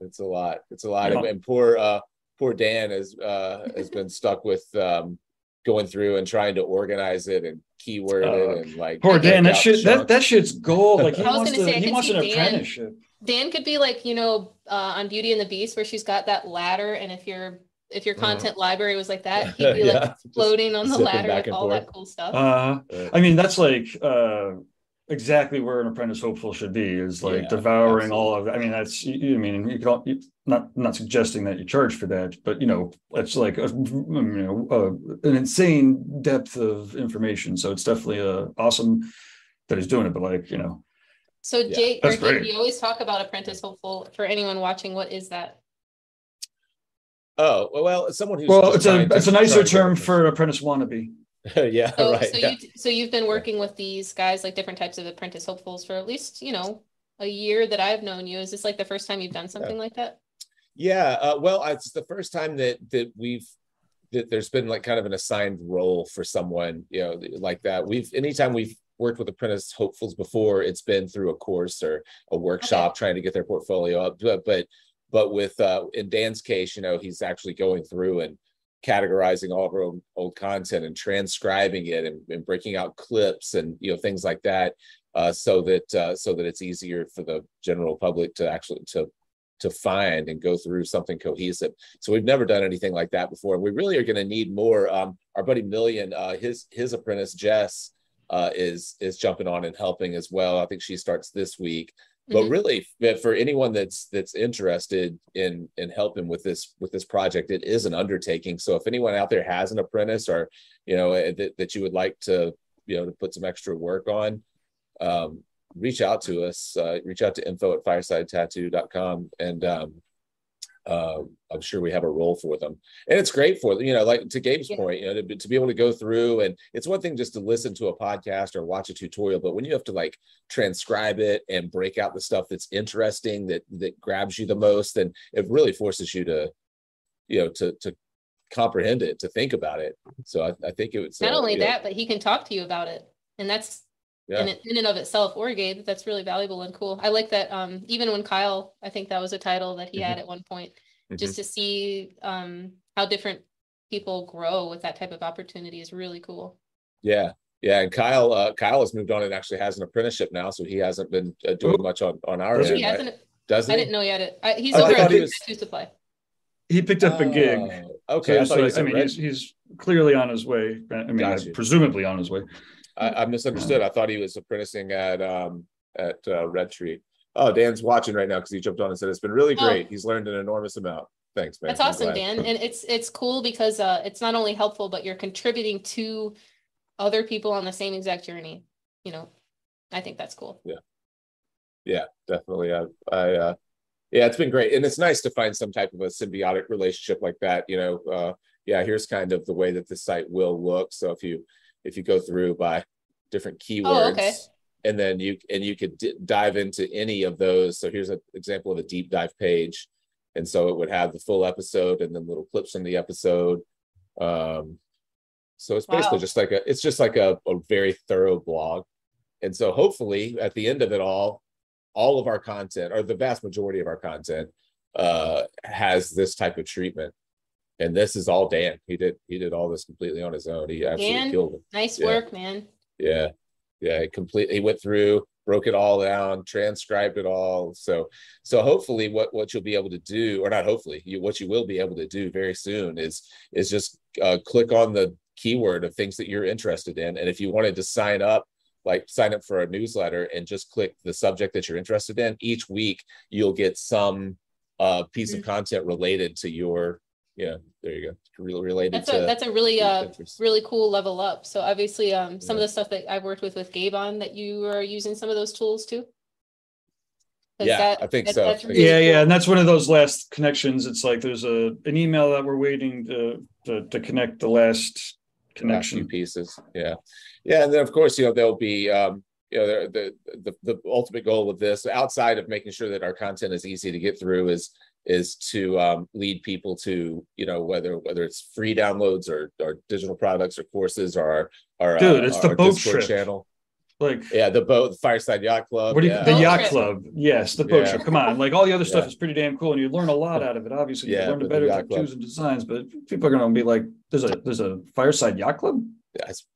[SPEAKER 3] It's a lot. It's a lot.
[SPEAKER 2] Yeah.
[SPEAKER 3] And, and poor uh poor Dan has uh has been stuck with um going through and trying to organize it and keyword
[SPEAKER 2] Uh,
[SPEAKER 3] it and like
[SPEAKER 2] Poor Dan, that
[SPEAKER 3] out
[SPEAKER 2] shit that
[SPEAKER 3] chunks.
[SPEAKER 2] that shit's gold. Like he
[SPEAKER 1] I was
[SPEAKER 2] wants
[SPEAKER 1] gonna
[SPEAKER 2] to
[SPEAKER 1] say, I
[SPEAKER 2] he wants
[SPEAKER 1] see
[SPEAKER 2] an
[SPEAKER 1] Dan-
[SPEAKER 2] apprenticeship.
[SPEAKER 1] Dan could be like, you know, uh, on Beauty and the Beast, where she's got that ladder, and if your if your
[SPEAKER 3] Mhm.
[SPEAKER 1] content library was like that, he'd be
[SPEAKER 3] Yeah,
[SPEAKER 1] like floating on the ladder with
[SPEAKER 3] and
[SPEAKER 1] all that cool stuff.
[SPEAKER 2] Uh
[SPEAKER 3] Uh,
[SPEAKER 2] I mean that's like uh exactly where an apprentice hopeful should be is like
[SPEAKER 3] Yeah,
[SPEAKER 2] devouring all of I mean that's you- I mean you can all, you, not not suggesting that you charge for that but you know it's like a, you know uh, an insane depth of information. So it's definitely uh, awesome that he's doing it but like you know.
[SPEAKER 1] So
[SPEAKER 3] Yeah,
[SPEAKER 1] Jake, or
[SPEAKER 2] that's
[SPEAKER 1] Jake, you always talk about apprentice hopeful. For anyone watching, what is that?
[SPEAKER 3] oh well, someone who's
[SPEAKER 2] well it's a it's a nicer
[SPEAKER 3] trying to get
[SPEAKER 2] term for apprentice wannabe
[SPEAKER 3] yeah,
[SPEAKER 1] So,
[SPEAKER 3] right.
[SPEAKER 1] so
[SPEAKER 3] yeah.
[SPEAKER 1] you so you've been working with these guys, like different types of apprentice hopefuls, for at least you know a year that I've known you. Is this like the first time you've done something like that?
[SPEAKER 3] Yeah, uh, well, it's the first time that that we've that there's been like kind of an assigned role for someone, you know, like that. We've anytime we've worked with apprentice hopefuls before, it's been through a course or a workshop trying to get their portfolio up. But but but with uh, in Dan's case, you know, he's actually going through and categorizing all of our old, old content and transcribing it and, and breaking out clips and you know things like that, uh, so that uh, so that it's easier for the general public to actually to to find and go through something cohesive. So we've never done anything like that before. And we really are going to need more. Um, our buddy Million, uh, his his apprentice Jess uh, is is jumping on and helping as well. I think she starts this week. But
[SPEAKER 1] Mhm.
[SPEAKER 3] really, for anyone that's that's interested in in helping with this with this project, it is an undertaking. So if anyone out there has an apprentice or you know eh, that, that you would like to you know to put some extra work on, um, reach out to us. Uh, reach out to info at firesidetattoo.com and um, uh, I'm sure we have a role for them. And it's great for them, you know, like to Gabe's
[SPEAKER 1] Yeah.
[SPEAKER 3] point, you know, to, be- to be able to go through and it's one thing just to listen to a podcast or watch a tutorial, but when you have to like transcribe it and break out the stuff that's interesting, that that grabs you the most, then it really forces you to, you know, to to comprehend it, to think about it. So I, I think it was
[SPEAKER 1] Not
[SPEAKER 3] uh,
[SPEAKER 1] only
[SPEAKER 3] you know,
[SPEAKER 1] that, but he can talk to you about it, and that's
[SPEAKER 3] Yeah.
[SPEAKER 1] in, in and of itself, or Gabe, that's really valuable and cool. I like that, um, even when Kyle, I think that was a title that he
[SPEAKER 3] Mm-hmm.
[SPEAKER 1] had at one point, just to see, um, how different people grow with that type of opportunity is really cool.
[SPEAKER 3] Yeah, yeah, and Kyle, uh, Kyle has moved on and actually has an apprenticeship now, so he hasn't been uh, doing
[SPEAKER 2] Oh.
[SPEAKER 3] much on on our
[SPEAKER 2] Does
[SPEAKER 3] end.
[SPEAKER 1] He
[SPEAKER 3] right?
[SPEAKER 1] hasn't,
[SPEAKER 3] Doesn't
[SPEAKER 1] I
[SPEAKER 3] he?
[SPEAKER 1] didn't know yet. I, he's
[SPEAKER 2] I
[SPEAKER 1] over
[SPEAKER 2] thought
[SPEAKER 1] at
[SPEAKER 3] he was-
[SPEAKER 1] Tattoo Supply.
[SPEAKER 2] He picked up a gig.
[SPEAKER 3] Oh, Okay, I
[SPEAKER 2] So
[SPEAKER 3] thought he
[SPEAKER 2] it's
[SPEAKER 3] was
[SPEAKER 2] like- I mean, he's, he's clearly on his way. I mean,
[SPEAKER 3] Got you.
[SPEAKER 2] presumably on his way.
[SPEAKER 3] I, I misunderstood. I thought he was apprenticing at um at uh, Red Tree. Oh, Dan's watching right now because he jumped on and said it's been really
[SPEAKER 1] Oh.
[SPEAKER 3] great. He's learned an enormous amount. Thanks, man.
[SPEAKER 1] That's awesome. Dan. And it's, it's cool because, uh, it's not only helpful, but you're contributing to other people on the same exact journey, you know? I think that's cool.
[SPEAKER 3] Yeah, yeah, definitely. I, I, uh, yeah, it's been great, and it's nice to find some type of a symbiotic relationship like that. You know, uh, yeah, here's kind of the way that the site will look. So if you if you go through by different keywords,
[SPEAKER 1] Oh, okay.
[SPEAKER 3] and then you and you could d- dive into any of those. So here's an example of a deep dive page, and so it would have the full episode and then little clips from the episode. Um, so it's basically
[SPEAKER 1] Wow.
[SPEAKER 3] just like a it's just like a, a very thorough blog. And so hopefully at the end of it all, all of our content or the vast majority of our content uh has this type of treatment. And this is all Dan. He did he did all this completely on his own. He absolutely
[SPEAKER 1] Dan?
[SPEAKER 3] killed it.
[SPEAKER 1] Nice
[SPEAKER 3] Yeah.
[SPEAKER 1] work, man.
[SPEAKER 3] Yeah. Yeah, he complete he went through, broke it all down, transcribed it all. So so hopefully what what you'll be able to do or not hopefully, you what you will be able to do very soon is is just uh click on the keyword of things that you're interested in and if you wanted to sign up like sign up for a newsletter and just click the subject that you're interested in each week you'll get some uh piece of content related to your yeah there you go Re- related
[SPEAKER 1] That's
[SPEAKER 3] to
[SPEAKER 1] a, that's a really, uh, really cool level up. So obviously, um, some of the stuff that I've worked with with Gabe on that you are using some of those tools too
[SPEAKER 3] Yeah,
[SPEAKER 1] that-
[SPEAKER 3] I think
[SPEAKER 1] that-
[SPEAKER 3] so.
[SPEAKER 1] really
[SPEAKER 2] Yeah, yeah, and that's one of those last connections. It's like there's a an email that we're waiting to to, to connect the last
[SPEAKER 3] last
[SPEAKER 2] connection.
[SPEAKER 3] pieces. Yeah, yeah, and then of course, you know, there'll be um, you know, the, the the the ultimate goal of this, outside of making sure that our content is easy to get through, is is to um, lead people to you know whether whether it's free downloads or or digital products or courses or our, our
[SPEAKER 2] Dude,
[SPEAKER 3] uh,
[SPEAKER 2] it's the
[SPEAKER 3] our
[SPEAKER 2] boat
[SPEAKER 3] Discord
[SPEAKER 2] trip.
[SPEAKER 3] channel.
[SPEAKER 2] Like
[SPEAKER 3] Yeah, the boat, the Fireside Yacht Club.
[SPEAKER 2] what do you
[SPEAKER 3] yeah.
[SPEAKER 2] the
[SPEAKER 1] Boat
[SPEAKER 2] yacht
[SPEAKER 1] trip.
[SPEAKER 2] club? Yes, the boat
[SPEAKER 3] Yeah.
[SPEAKER 2] trip. Come on, like all the other stuff
[SPEAKER 3] Yeah.
[SPEAKER 2] is pretty damn cool, and you learn a lot out of it. Obviously, you
[SPEAKER 3] Yeah,
[SPEAKER 2] learn the
[SPEAKER 3] the
[SPEAKER 2] better
[SPEAKER 3] yacht club.
[SPEAKER 2] tattoos and designs. But people are gonna be like, "There's a there's a fireside yacht club."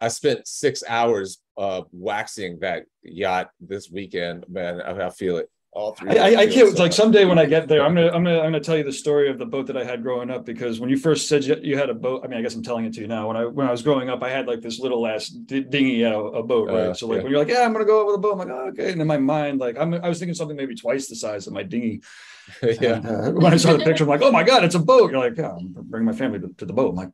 [SPEAKER 3] I spent six hours uh waxing that yacht this weekend. Man, I, I feel it all through.
[SPEAKER 2] I, I, I
[SPEAKER 3] it
[SPEAKER 2] can't
[SPEAKER 3] so
[SPEAKER 2] like someday when I get there, I'm gonna I'm gonna I'm gonna tell you the story of the boat that I had growing up because when you first said you, you had a boat, I mean I guess I'm telling it to you now. When I when I was growing up, I had like this little ass d- dinghy, a, a boat, right?
[SPEAKER 3] Uh,
[SPEAKER 2] so like
[SPEAKER 3] yeah.
[SPEAKER 2] when you're like, yeah, I'm gonna go over the boat, I'm like, oh, okay. And in my mind, like I'm I was thinking something maybe twice the size of my dinghy.
[SPEAKER 3] yeah,
[SPEAKER 2] And, uh, when I saw the picture, I'm like, oh my god, it's a boat. You're like, yeah, I'm bringing my family to, to the boat. I'm like,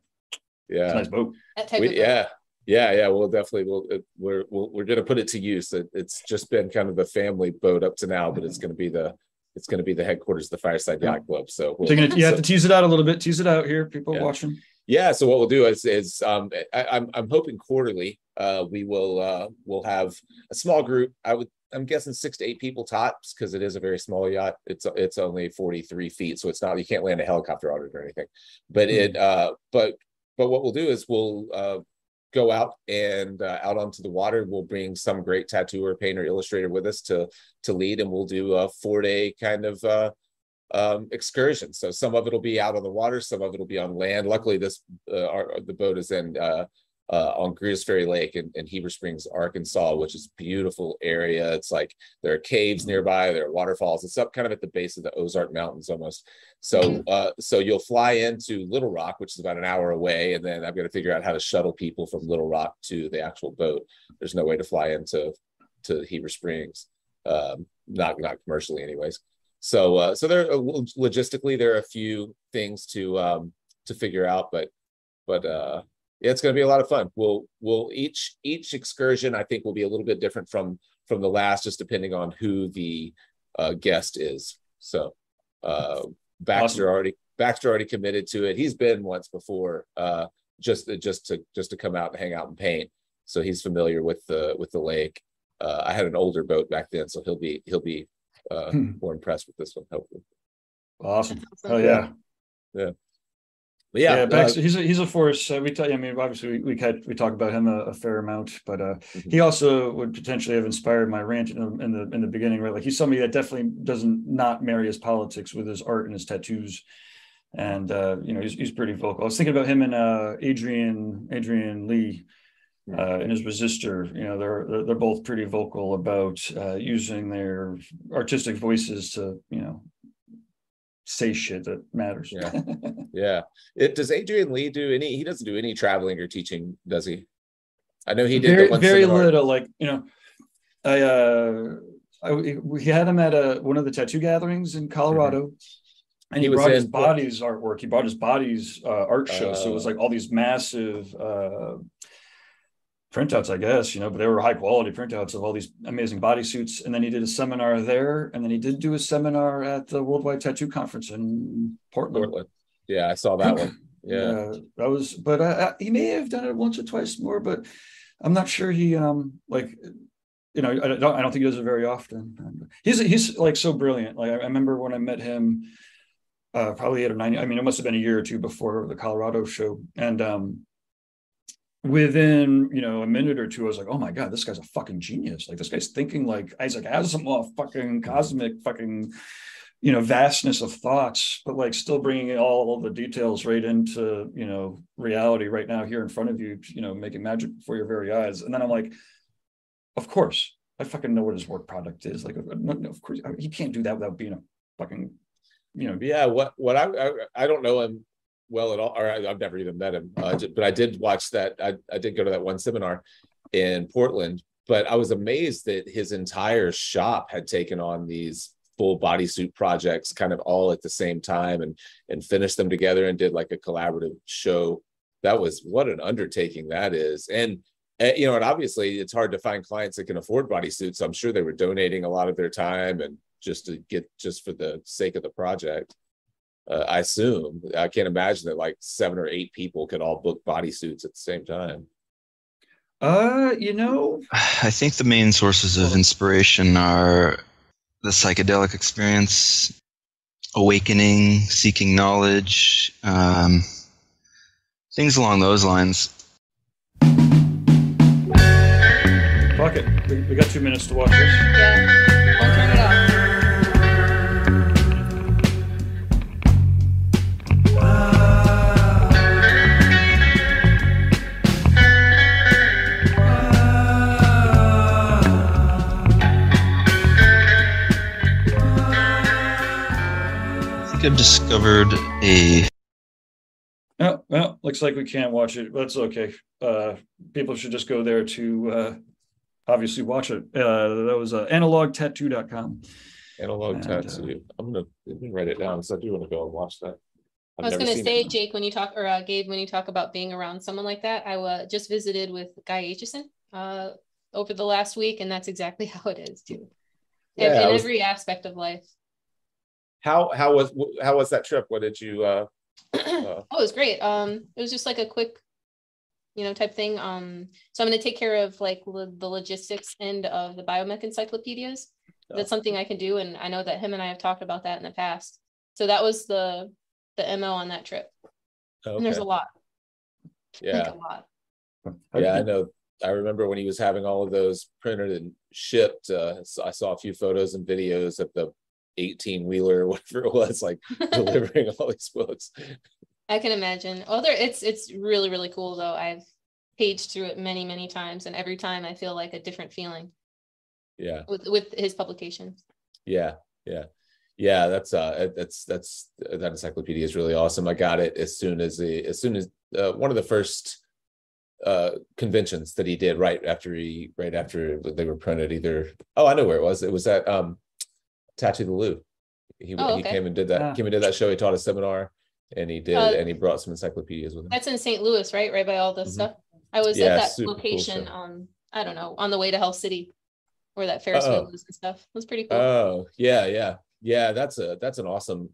[SPEAKER 2] yeah, it's a nice boat.
[SPEAKER 1] That type of.
[SPEAKER 3] We, yeah, yeah, yeah. We'll definitely we'll it, we're we'll, we're gonna put it to use. It, it's just been kind of the family boat up to now, but it's gonna be the it's gonna be the headquarters of the Fireside Yacht Club. So, we'll,
[SPEAKER 2] So gonna, you have to tease it out a little bit. Tease it out here, people
[SPEAKER 3] Yeah.
[SPEAKER 2] watching.
[SPEAKER 3] yeah. So what we'll do is is um I, I'm I'm hoping quarterly uh we will uh we'll have a small group. I would I'm guessing six to eight people tops because it is a very small yacht. It's it's only 43 feet, so it's not you can't land a helicopter on it or anything. But it uh but but what we'll do is we'll uh go out and uh, out onto the water. We'll bring some great tattooer, painter, illustrator with us to to lead, and we'll do a four day kind of uh, um, excursion. So some of it'll be out on the water, some of it'll be on land. Luckily, this uh, our, the boat is in uh, on Greers Ferry Lake in, in Heber Springs, Arkansas, which is a beautiful area. It's like there are caves nearby, there are waterfalls. It's up kind of at the base of the Ozark Mountains almost. So uh, so you'll fly into Little Rock, which is about an hour away, and then I've got to figure out how to shuttle people from Little Rock to the actual boat. There's no way to fly into to Heber Springs, um, not not commercially, anyways. So uh, so there uh, logistically there are a few things to um, to figure out, but but uh, yeah, it's going to be a lot of fun. We'll we'll each each excursion I think will be a little bit different from from the last, just depending on who the uh, guest is. So uh, Baxter
[SPEAKER 2] Awesome.
[SPEAKER 3] already Baxter already committed to it. He's been once before, uh, just just to just to come out and hang out and paint. So he's familiar with the with the lake. Uh, I had an older boat back then, so he'll be he'll be uh,
[SPEAKER 2] Hmm.
[SPEAKER 3] more impressed with this one. Hopefully,
[SPEAKER 2] Awesome.
[SPEAKER 1] That's awesome.
[SPEAKER 2] Oh yeah.
[SPEAKER 3] Yeah. But yeah,
[SPEAKER 2] Yeah,
[SPEAKER 3] uh,
[SPEAKER 2] he's a he's a force. Uh, we tell, I mean, obviously we we, had, we talk about him a, a fair amount, but uh,
[SPEAKER 3] Mhm.
[SPEAKER 2] he also would potentially have inspired my rant in the, in the in the beginning. Right, like he's somebody that definitely doesn't not marry his politics with his art and his tattoos, and uh, you know he's he's pretty vocal. I was thinking about him and uh, Adrian Adrian Lee. Uh, and his resistor, you know, they're they're- they're both pretty vocal about uh, using their artistic voices to, you know, say shit that matters.
[SPEAKER 3] Yeah. yeah. It does Adrian Lee do any? He doesn't do any traveling or teaching, does he? I know he did. the
[SPEAKER 2] very very little like you know i uh I, we had him at a one of the tattoo gatherings in colorado and he,
[SPEAKER 3] Mm-hmm. He
[SPEAKER 2] brought his bodies artwork he brought his bodies uh, art show so it was
[SPEAKER 3] Oh.
[SPEAKER 2] like all these massive uh printouts i guess you know but they were high quality printouts of all these amazing bodysuits and then he did a seminar there and then he did do a seminar at the worldwide tattoo conference in portland,
[SPEAKER 3] Portland. Yeah, I saw that one. Yeah.
[SPEAKER 2] uh, that was, but uh, he may have done it once or twice more, but I'm not sure he, um, like, you know, I don't, I don't think he does it very often. He's, he's like so brilliant. Like, I remember when I met him, uh, probably eight or nine, I mean, it must have been a year or two before the Colorado show. And, um, within, you know, a minute or two, I was like, oh my God, this guy's a fucking genius. Like, this guy's thinking like Isaac Asimov, fucking cosmic, fucking, you know vastness of thoughts but like still bringing all the details right into you know reality right now here in front of you you know making magic before your very eyes and then i'm like of course i fucking know what his work product is like of course he can't do that without being a fucking you know
[SPEAKER 3] Yeah. What? What? I I, I don't know him well at all, or I, I've never even met him. Uh, but I did watch that. I I did go to that one seminar in Portland. But I was amazed that his entire shop had taken on these full bodysuit projects kind of all at the same time and and finished them together and did like a collaborative show that was what an undertaking that is and you know and obviously it's hard to find clients that can afford bodysuits so i'm sure they were donating a lot of their time and just to get just for the sake of the project uh, i assume i can't imagine that like seven or eight people could all book bodysuits at the same time
[SPEAKER 2] uh you know
[SPEAKER 4] I think the main sources of inspiration are the psychedelic experience, awakening, seeking knowledge, um, things along those lines.
[SPEAKER 2] fuck it we, we got two minutes to watch this
[SPEAKER 1] Yeah.
[SPEAKER 4] I've discovered a
[SPEAKER 2] oh well looks like we can't watch it that's okay uh people should just go there to uh obviously watch it uh that was uh analogtattoo.com
[SPEAKER 3] analog
[SPEAKER 2] And, uh,
[SPEAKER 3] tattoo i'm gonna, let me write it down because i do want to go and watch that I've
[SPEAKER 1] I was gonna say,
[SPEAKER 3] it.
[SPEAKER 1] Jake, when you talk, or uh, Gabe, when you talk about being around someone like that, I uh, just visited with Guy Aitchison uh, over the last week, and that's exactly how it is too. In-
[SPEAKER 3] Yeah, I
[SPEAKER 1] in
[SPEAKER 3] was-
[SPEAKER 1] every aspect of life.
[SPEAKER 3] How how was how was that trip what did you uh
[SPEAKER 1] oh, it was great. Um, it was just like a quick, you know, type thing. Um, so I'm gonna take care of like lo- the logistics end of the biomech encyclopedias. That's something I can do, and I know that him and I have talked about that in the past. So that was the the mo on that trip, and there's a
[SPEAKER 3] okay.
[SPEAKER 1] lot, like
[SPEAKER 3] yeah
[SPEAKER 1] a lot.
[SPEAKER 3] yeah i know i remember when he was having all of those printed and shipped uh i saw a few photos and videos of the 18 wheeler or whatever it was like delivering all these books
[SPEAKER 1] I can imagine. Oh, there it's it's really really cool though. I've paged through it many many times, and every time I feel like a different feeling
[SPEAKER 3] yeah
[SPEAKER 1] with with his publications.
[SPEAKER 3] yeah yeah yeah that's uh that's that's that encyclopedia is really awesome i got it as soon as the as soon as uh, one of the first uh conventions that he did right after he right after they were printed either oh i know where it was it was at um tattoo the Lou. he,
[SPEAKER 1] Oh,
[SPEAKER 3] he came and did that
[SPEAKER 2] Ah.
[SPEAKER 3] came and did that show he taught a seminar and he did
[SPEAKER 1] Uh,
[SPEAKER 3] and he brought some encyclopedias with him
[SPEAKER 1] That's in St. Louis, right? Right by all the
[SPEAKER 3] Mhm.
[SPEAKER 1] stuff. I was
[SPEAKER 3] Yeah,
[SPEAKER 1] at that
[SPEAKER 3] super cool
[SPEAKER 1] location.
[SPEAKER 3] show.
[SPEAKER 1] Um, I don't know, on the way to Hell City, where that Ferris wheel is and stuff. It was pretty cool.
[SPEAKER 3] Oh yeah, yeah, yeah. That's a that's an awesome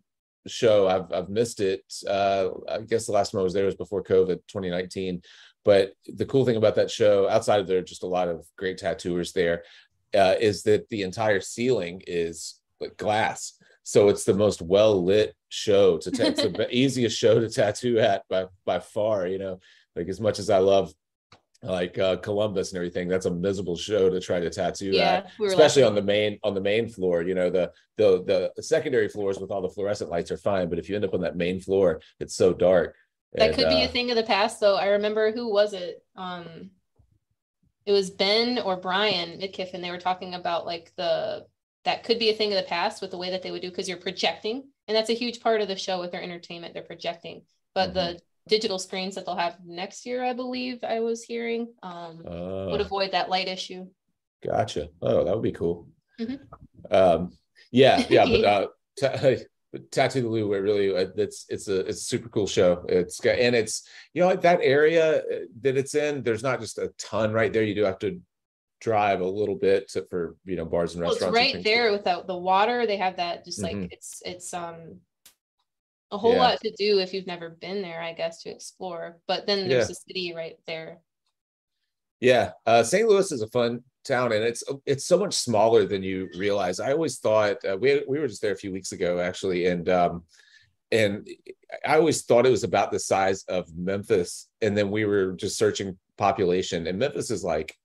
[SPEAKER 3] show. I've I've missed it. Uh, I guess the last time I was there was before COVID, 2019. But the cool thing about that show, outside of there, are just a lot of great tattooers there, uh, is that the entire ceiling is like glass. so it's the most well lit show to take. the easiest show to tattoo at by by far you know like as much as i love like uh columbus and everything that's a miserable show to try to tattoo at
[SPEAKER 1] Yeah. we
[SPEAKER 3] especially
[SPEAKER 1] laughing.
[SPEAKER 3] on the main on the main floor you know the, the the secondary floors with all the fluorescent lights are fine but if you end up on that main floor it's so dark
[SPEAKER 1] That
[SPEAKER 3] And,
[SPEAKER 1] could be a
[SPEAKER 3] uh,
[SPEAKER 1] thing of the past, though. I remember who was it? Um, it was Ben or Brian Midkiff, and they were talking about like the that could be a thing of the past with the way that they would do because you're projecting, and that's a huge part of the show with their entertainment. They're projecting, but the digital screens that they'll have next year, I believe, I was hearing, um, would
[SPEAKER 3] uh,
[SPEAKER 1] avoid that light issue.
[SPEAKER 3] Gotcha. Oh, that would be cool.
[SPEAKER 1] Mhm.
[SPEAKER 3] Um, yeah, yeah, but uh, ta- Tattoo the Lou, it really, uh, it's it's a it's a super cool show. It's got and it's you know that area uh, that it's in. There's not just a ton right there. You do have to drive a little bit to, for you know bars and
[SPEAKER 1] Well, it's
[SPEAKER 3] restaurants. and
[SPEAKER 1] right there without the water. They have that just like
[SPEAKER 3] Mhm.
[SPEAKER 1] it's it's um a whole
[SPEAKER 3] Yeah.
[SPEAKER 1] lot to do if you've never been there, I guess, to explore. But then there's
[SPEAKER 3] Yeah.
[SPEAKER 1] the city right there.
[SPEAKER 3] Yeah, uh, St. Louis is a fun town, and it's it's so much smaller than you realize. I always thought uh, we we were just there a few weeks ago actually, and um, and I always thought it was about the size of Memphis, and then we were just searching population, and Memphis is like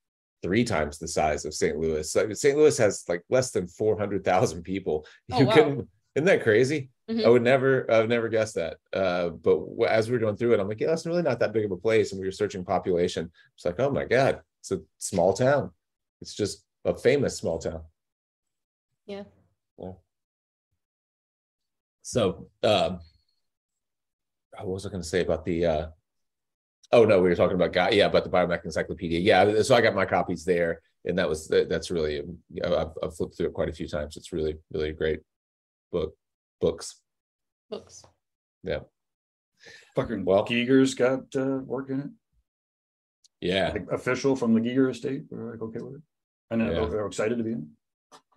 [SPEAKER 3] three times the size of St. Louis. Like St. Louis has like less than four hundred thousand people.
[SPEAKER 1] Oh,
[SPEAKER 3] you
[SPEAKER 1] wow.
[SPEAKER 3] couldn't. Isn't that crazy?
[SPEAKER 1] Mhm.
[SPEAKER 3] I would never, I would never guess that. Uh, but as we were going through it, I'm like, yeah, that's really not that big of a place. And we were searching population. It's like, oh my god, it's a small town. It's just a famous small town.
[SPEAKER 1] Yeah.
[SPEAKER 3] Yeah. So, um, what was I going to say about the? uh Oh no, we were talking about guy. Yeah, about the Biomech Encyclopedia. Yeah, so I got my copies there, and that was that's really. You know, I've, I've flipped through it quite a few times. It's really, really a great book. Books.
[SPEAKER 1] Books. Yeah.
[SPEAKER 2] Fucking
[SPEAKER 3] Well-
[SPEAKER 2] Giger's got uh, work in it.
[SPEAKER 3] Yeah,
[SPEAKER 2] Like official from the Giger estate. We're like okay with it. And
[SPEAKER 3] Yeah.
[SPEAKER 2] they're excited to be in.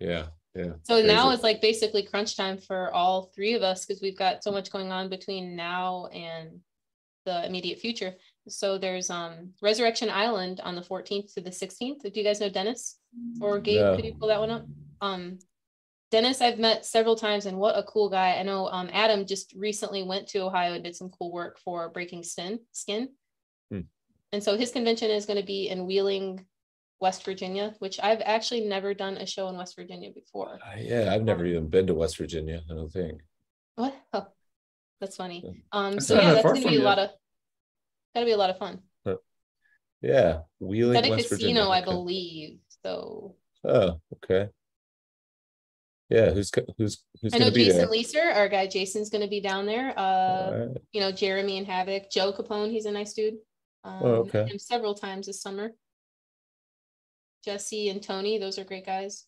[SPEAKER 3] yeah, yeah.
[SPEAKER 1] So now it's like basically crunch time for all three of us because we've got so much going on between now and the immediate future. So there's um Resurrection Island on the 14th to the 16th. Do you guys know Dennis or Gabe?
[SPEAKER 3] No.
[SPEAKER 1] Could you pull that one up? Um, Dennis, I've met several times, and what a cool guy. I know um Adam just recently went to Ohio and did some cool work for Breaking Skin. Skin.
[SPEAKER 3] Hmm.
[SPEAKER 1] And so his convention is going to be in Wheeling, West Virginia, which I've actually never done a show in West Virginia before.
[SPEAKER 3] Uh, yeah, I've never even been to West Virginia. I don't think.
[SPEAKER 1] What? Oh, that's funny. Um, so yeah, that's gonna be a lot of, gotta be a lot of fun.
[SPEAKER 3] Yeah, Wheeling,
[SPEAKER 1] At a
[SPEAKER 3] West Virginia.
[SPEAKER 1] casino, I
[SPEAKER 3] okay.
[SPEAKER 1] believe, so.
[SPEAKER 3] Oh, okay. Yeah, who's who's who's
[SPEAKER 1] I know
[SPEAKER 3] gonna be
[SPEAKER 1] Jason
[SPEAKER 3] there?
[SPEAKER 1] Leeser, our guy Jason's gonna be down there, uh,
[SPEAKER 3] Alright.
[SPEAKER 1] you know, Jeremy and Havoc, Joe Capone, he's a nice dude. Um,
[SPEAKER 3] Oh, okay.
[SPEAKER 1] him Several times this summer. Jesse and Tony, those are great guys.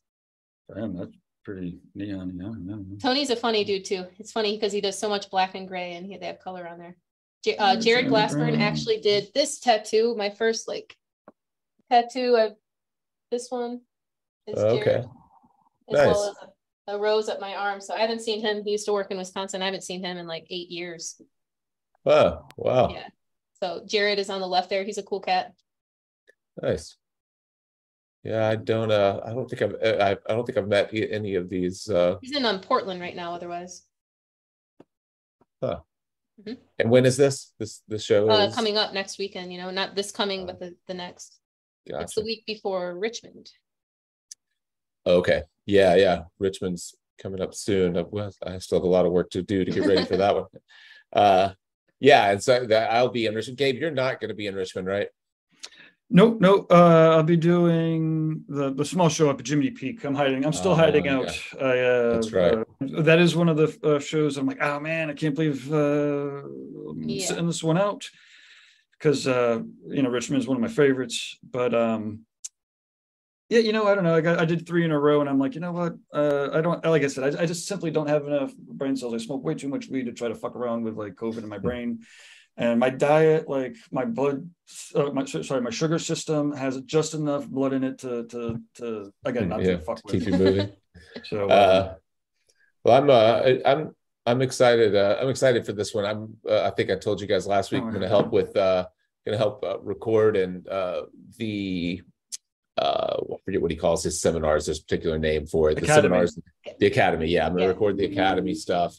[SPEAKER 2] Damn, that's pretty neon. Yeah, yeah, yeah.
[SPEAKER 1] Tony's a funny dude too. It's funny because he does so much black and gray and he, they have color on there. J- uh,
[SPEAKER 2] Mm,
[SPEAKER 1] Jared Glassburn actually did this tattoo, my first like tattoo. I this one. is
[SPEAKER 3] Oh,
[SPEAKER 1] Jared,
[SPEAKER 3] okay.
[SPEAKER 1] As well as a, a rose up my arm. So I haven't seen him. He used to work in Wisconsin. I haven't seen him in like eight years.
[SPEAKER 3] Oh, wow.
[SPEAKER 1] Yeah. So Jared is on the left there. He's a cool cat.
[SPEAKER 3] Nice. Yeah, I don't uh I don't think I've uh, I, I don't think I've met any of these uh
[SPEAKER 1] He's in um, Portland right now. Otherwise,
[SPEAKER 3] and when is this? This this show
[SPEAKER 1] uh,
[SPEAKER 3] is
[SPEAKER 1] coming up next weekend. You know, not this coming, but the the next. It's the week before Richmond.
[SPEAKER 3] Okay. Yeah, yeah. Richmond's coming up soon. Uh, Well, I still have a lot of work to do to get ready for that one. Uh yeah, and so that I'll be in Richmond. Gabe, you're not gonna be in Richmond, right?
[SPEAKER 2] Nope, nope. Uh, I'll be doing the the small show up at Jiminy Peak. I'm hiding. I'm still
[SPEAKER 3] Oh,
[SPEAKER 2] hiding
[SPEAKER 3] yeah.
[SPEAKER 2] out. I, uh,
[SPEAKER 3] That's right.
[SPEAKER 2] That is one of the uh, shows. I'm like, oh man, I can't believe uh,
[SPEAKER 1] Yeah.
[SPEAKER 2] sitting this one out because uh, you know Richmond is one of my favorites. But um, yeah, you know, I don't know. I got I did three in a row, and I'm like, you know what? Uh, I don't like I said, I, I just simply don't have enough brain cells. I smoke way too much weed to try to fuck around with like COVID in my brain. And my diet, like my blood, uh, my sorry, my sugar system has just enough blood in it to to to again not
[SPEAKER 3] Yeah,
[SPEAKER 2] to fuck
[SPEAKER 3] to keep
[SPEAKER 2] with.
[SPEAKER 3] you moving.
[SPEAKER 2] So
[SPEAKER 3] Uh, well, I'm uh, I'm I'm excited. Uh, I'm excited for this one. I'm uh, I think I told you guys last week. I'm going to help with uh, going to help uh, record and uh, the uh, I forget what he calls his seminars. There's a particular name for it. The
[SPEAKER 2] Academy.
[SPEAKER 3] seminars, the academy. Yeah, I'm gonna
[SPEAKER 1] Yeah.
[SPEAKER 3] record the academy stuff.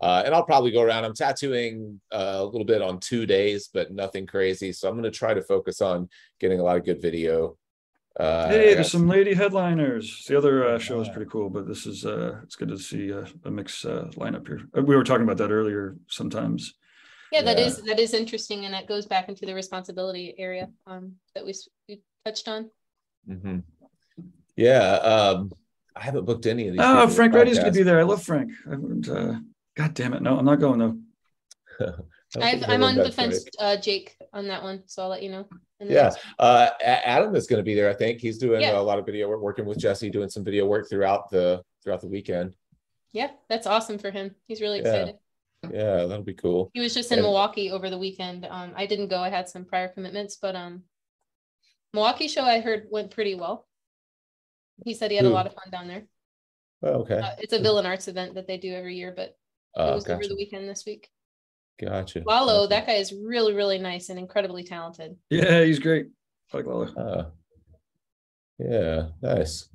[SPEAKER 3] Uh, and I'll probably go around. I'm tattooing uh, a little bit on two days, but nothing crazy. So I'm going to try to focus on getting a lot of good video. Uh,
[SPEAKER 2] Hey, there's some lady headliners. The other uh, show is pretty cool, but this is uh, it's good to see uh, a mix uh, lineup here. Uh, We were talking about that earlier. Sometimes,
[SPEAKER 1] Yeah, that
[SPEAKER 3] Yeah.
[SPEAKER 1] is, that is interesting and that goes back into the responsibility area um that we we touched on.
[SPEAKER 3] Mhm. Yeah, um, I haven't booked any of these.
[SPEAKER 2] oh, Frank Reddy's gonna be there. I love Frank. I haven't, uh, God damn it, no, I'm not going though.
[SPEAKER 3] I don't
[SPEAKER 1] I've,
[SPEAKER 3] think
[SPEAKER 1] I'm on fence, uh, Jake, on that one, so I'll let you know.
[SPEAKER 3] Yeah. Uh, Adam is going to be there. I think he's doing
[SPEAKER 1] Yeah.
[SPEAKER 3] a lot of video work, working with Jesse, doing some video work throughout the throughout the weekend.
[SPEAKER 1] Yeah, that's awesome for him. He's really excited.
[SPEAKER 3] Yeah, that'll be cool.
[SPEAKER 1] He was just in
[SPEAKER 3] And-
[SPEAKER 1] Milwaukee over the weekend. Um, I didn't go. I had some prior commitments, but um, Milwaukee show I heard went pretty well. He said he had a lot of fun down there.
[SPEAKER 3] Oh, okay.
[SPEAKER 1] Uh, it's a villain arts event that they do every year, but it
[SPEAKER 3] Uh,
[SPEAKER 1] was over the weekend this week.
[SPEAKER 3] Gotcha.
[SPEAKER 1] Lalo,
[SPEAKER 3] gotcha.
[SPEAKER 1] that guy is really, really nice and incredibly talented.
[SPEAKER 2] Yeah, he's great. I Like Lala.
[SPEAKER 3] Uh, yeah, nice.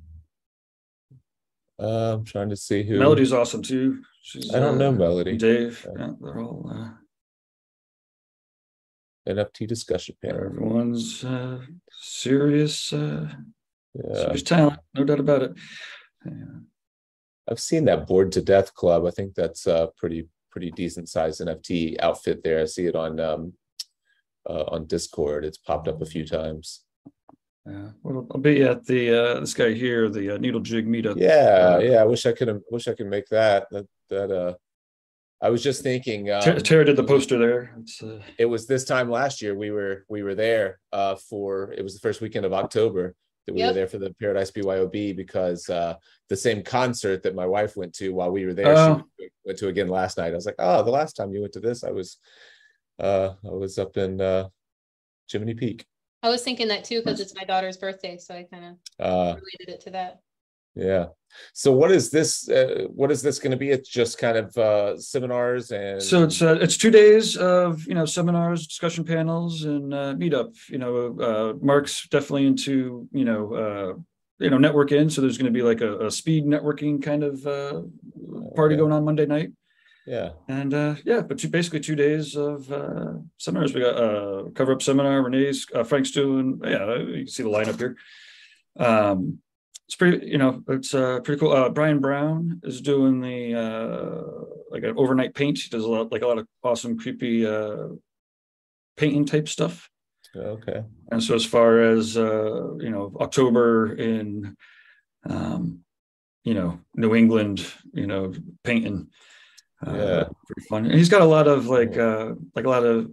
[SPEAKER 3] Uh, I'm trying to see who.
[SPEAKER 2] Melody's awesome too. She's,
[SPEAKER 3] I don't know
[SPEAKER 2] uh,
[SPEAKER 3] Melody.
[SPEAKER 2] Dave.
[SPEAKER 3] Uh,
[SPEAKER 2] Yeah, they're all. Uh,
[SPEAKER 3] NFT discussion panel.
[SPEAKER 2] everyone's uh, serious. Uh,
[SPEAKER 3] Yeah,
[SPEAKER 2] serious talent, no doubt about it. Yeah.
[SPEAKER 3] I've seen that Bored to Death Club. I think that's a pretty pretty decent sized NFT outfit there. I see it on um uh, on Discord. It's popped up a few times.
[SPEAKER 2] Yeah, well, I'll be at the uh, this guy here, the uh, Needle Jig meetup.
[SPEAKER 3] Yeah,
[SPEAKER 2] Uh,
[SPEAKER 3] yeah. I wish I could. Wish I could make that. That that. Uh, I was just thinking. Um,
[SPEAKER 2] Tara, did the poster there. It's uh,
[SPEAKER 3] it was this time last year we were we were there uh for it was the first weekend of October that we were there for the Paradise BYOB because uh the same concert that my wife went to while we were there
[SPEAKER 2] Oh.
[SPEAKER 3] she went to again last night. I was like, "Oh, the last time you went to this, I was uh I was up in uh Jiminy Peak."
[SPEAKER 1] I was thinking that too because it's my daughter's birthday, so I kind of
[SPEAKER 3] Uh
[SPEAKER 1] related it to that.
[SPEAKER 3] Yeah. So what is this uh, what is this going to be? It's just kind of uh seminars and
[SPEAKER 2] so it's uh, it's two days of you know seminars, discussion panels, and uh, meetup. You know, uh, Mark's definitely into you know uh, you know network in. So there's going to be like a, a speed networking kind of uh, party
[SPEAKER 3] Okay.
[SPEAKER 2] going on Monday night.
[SPEAKER 3] yeah.
[SPEAKER 2] And uh, yeah, but two, basically two days of uh, seminars. We got uh, cover up seminar. Renee's, uh, Frank's doing. Yeah, you can see the lineup here. Um, it's pretty, you know, it's uh, pretty cool. Uh, Brian Brown is doing the uh, like an overnight paint. He does a lot, like a lot of awesome, creepy uh, painting type stuff.
[SPEAKER 3] Okay.
[SPEAKER 2] And so as far as uh, you know, October in um, you know, New England, you know, painting. Uh,
[SPEAKER 3] Yeah.
[SPEAKER 2] pretty fun. And he's got a lot of like uh like a lot of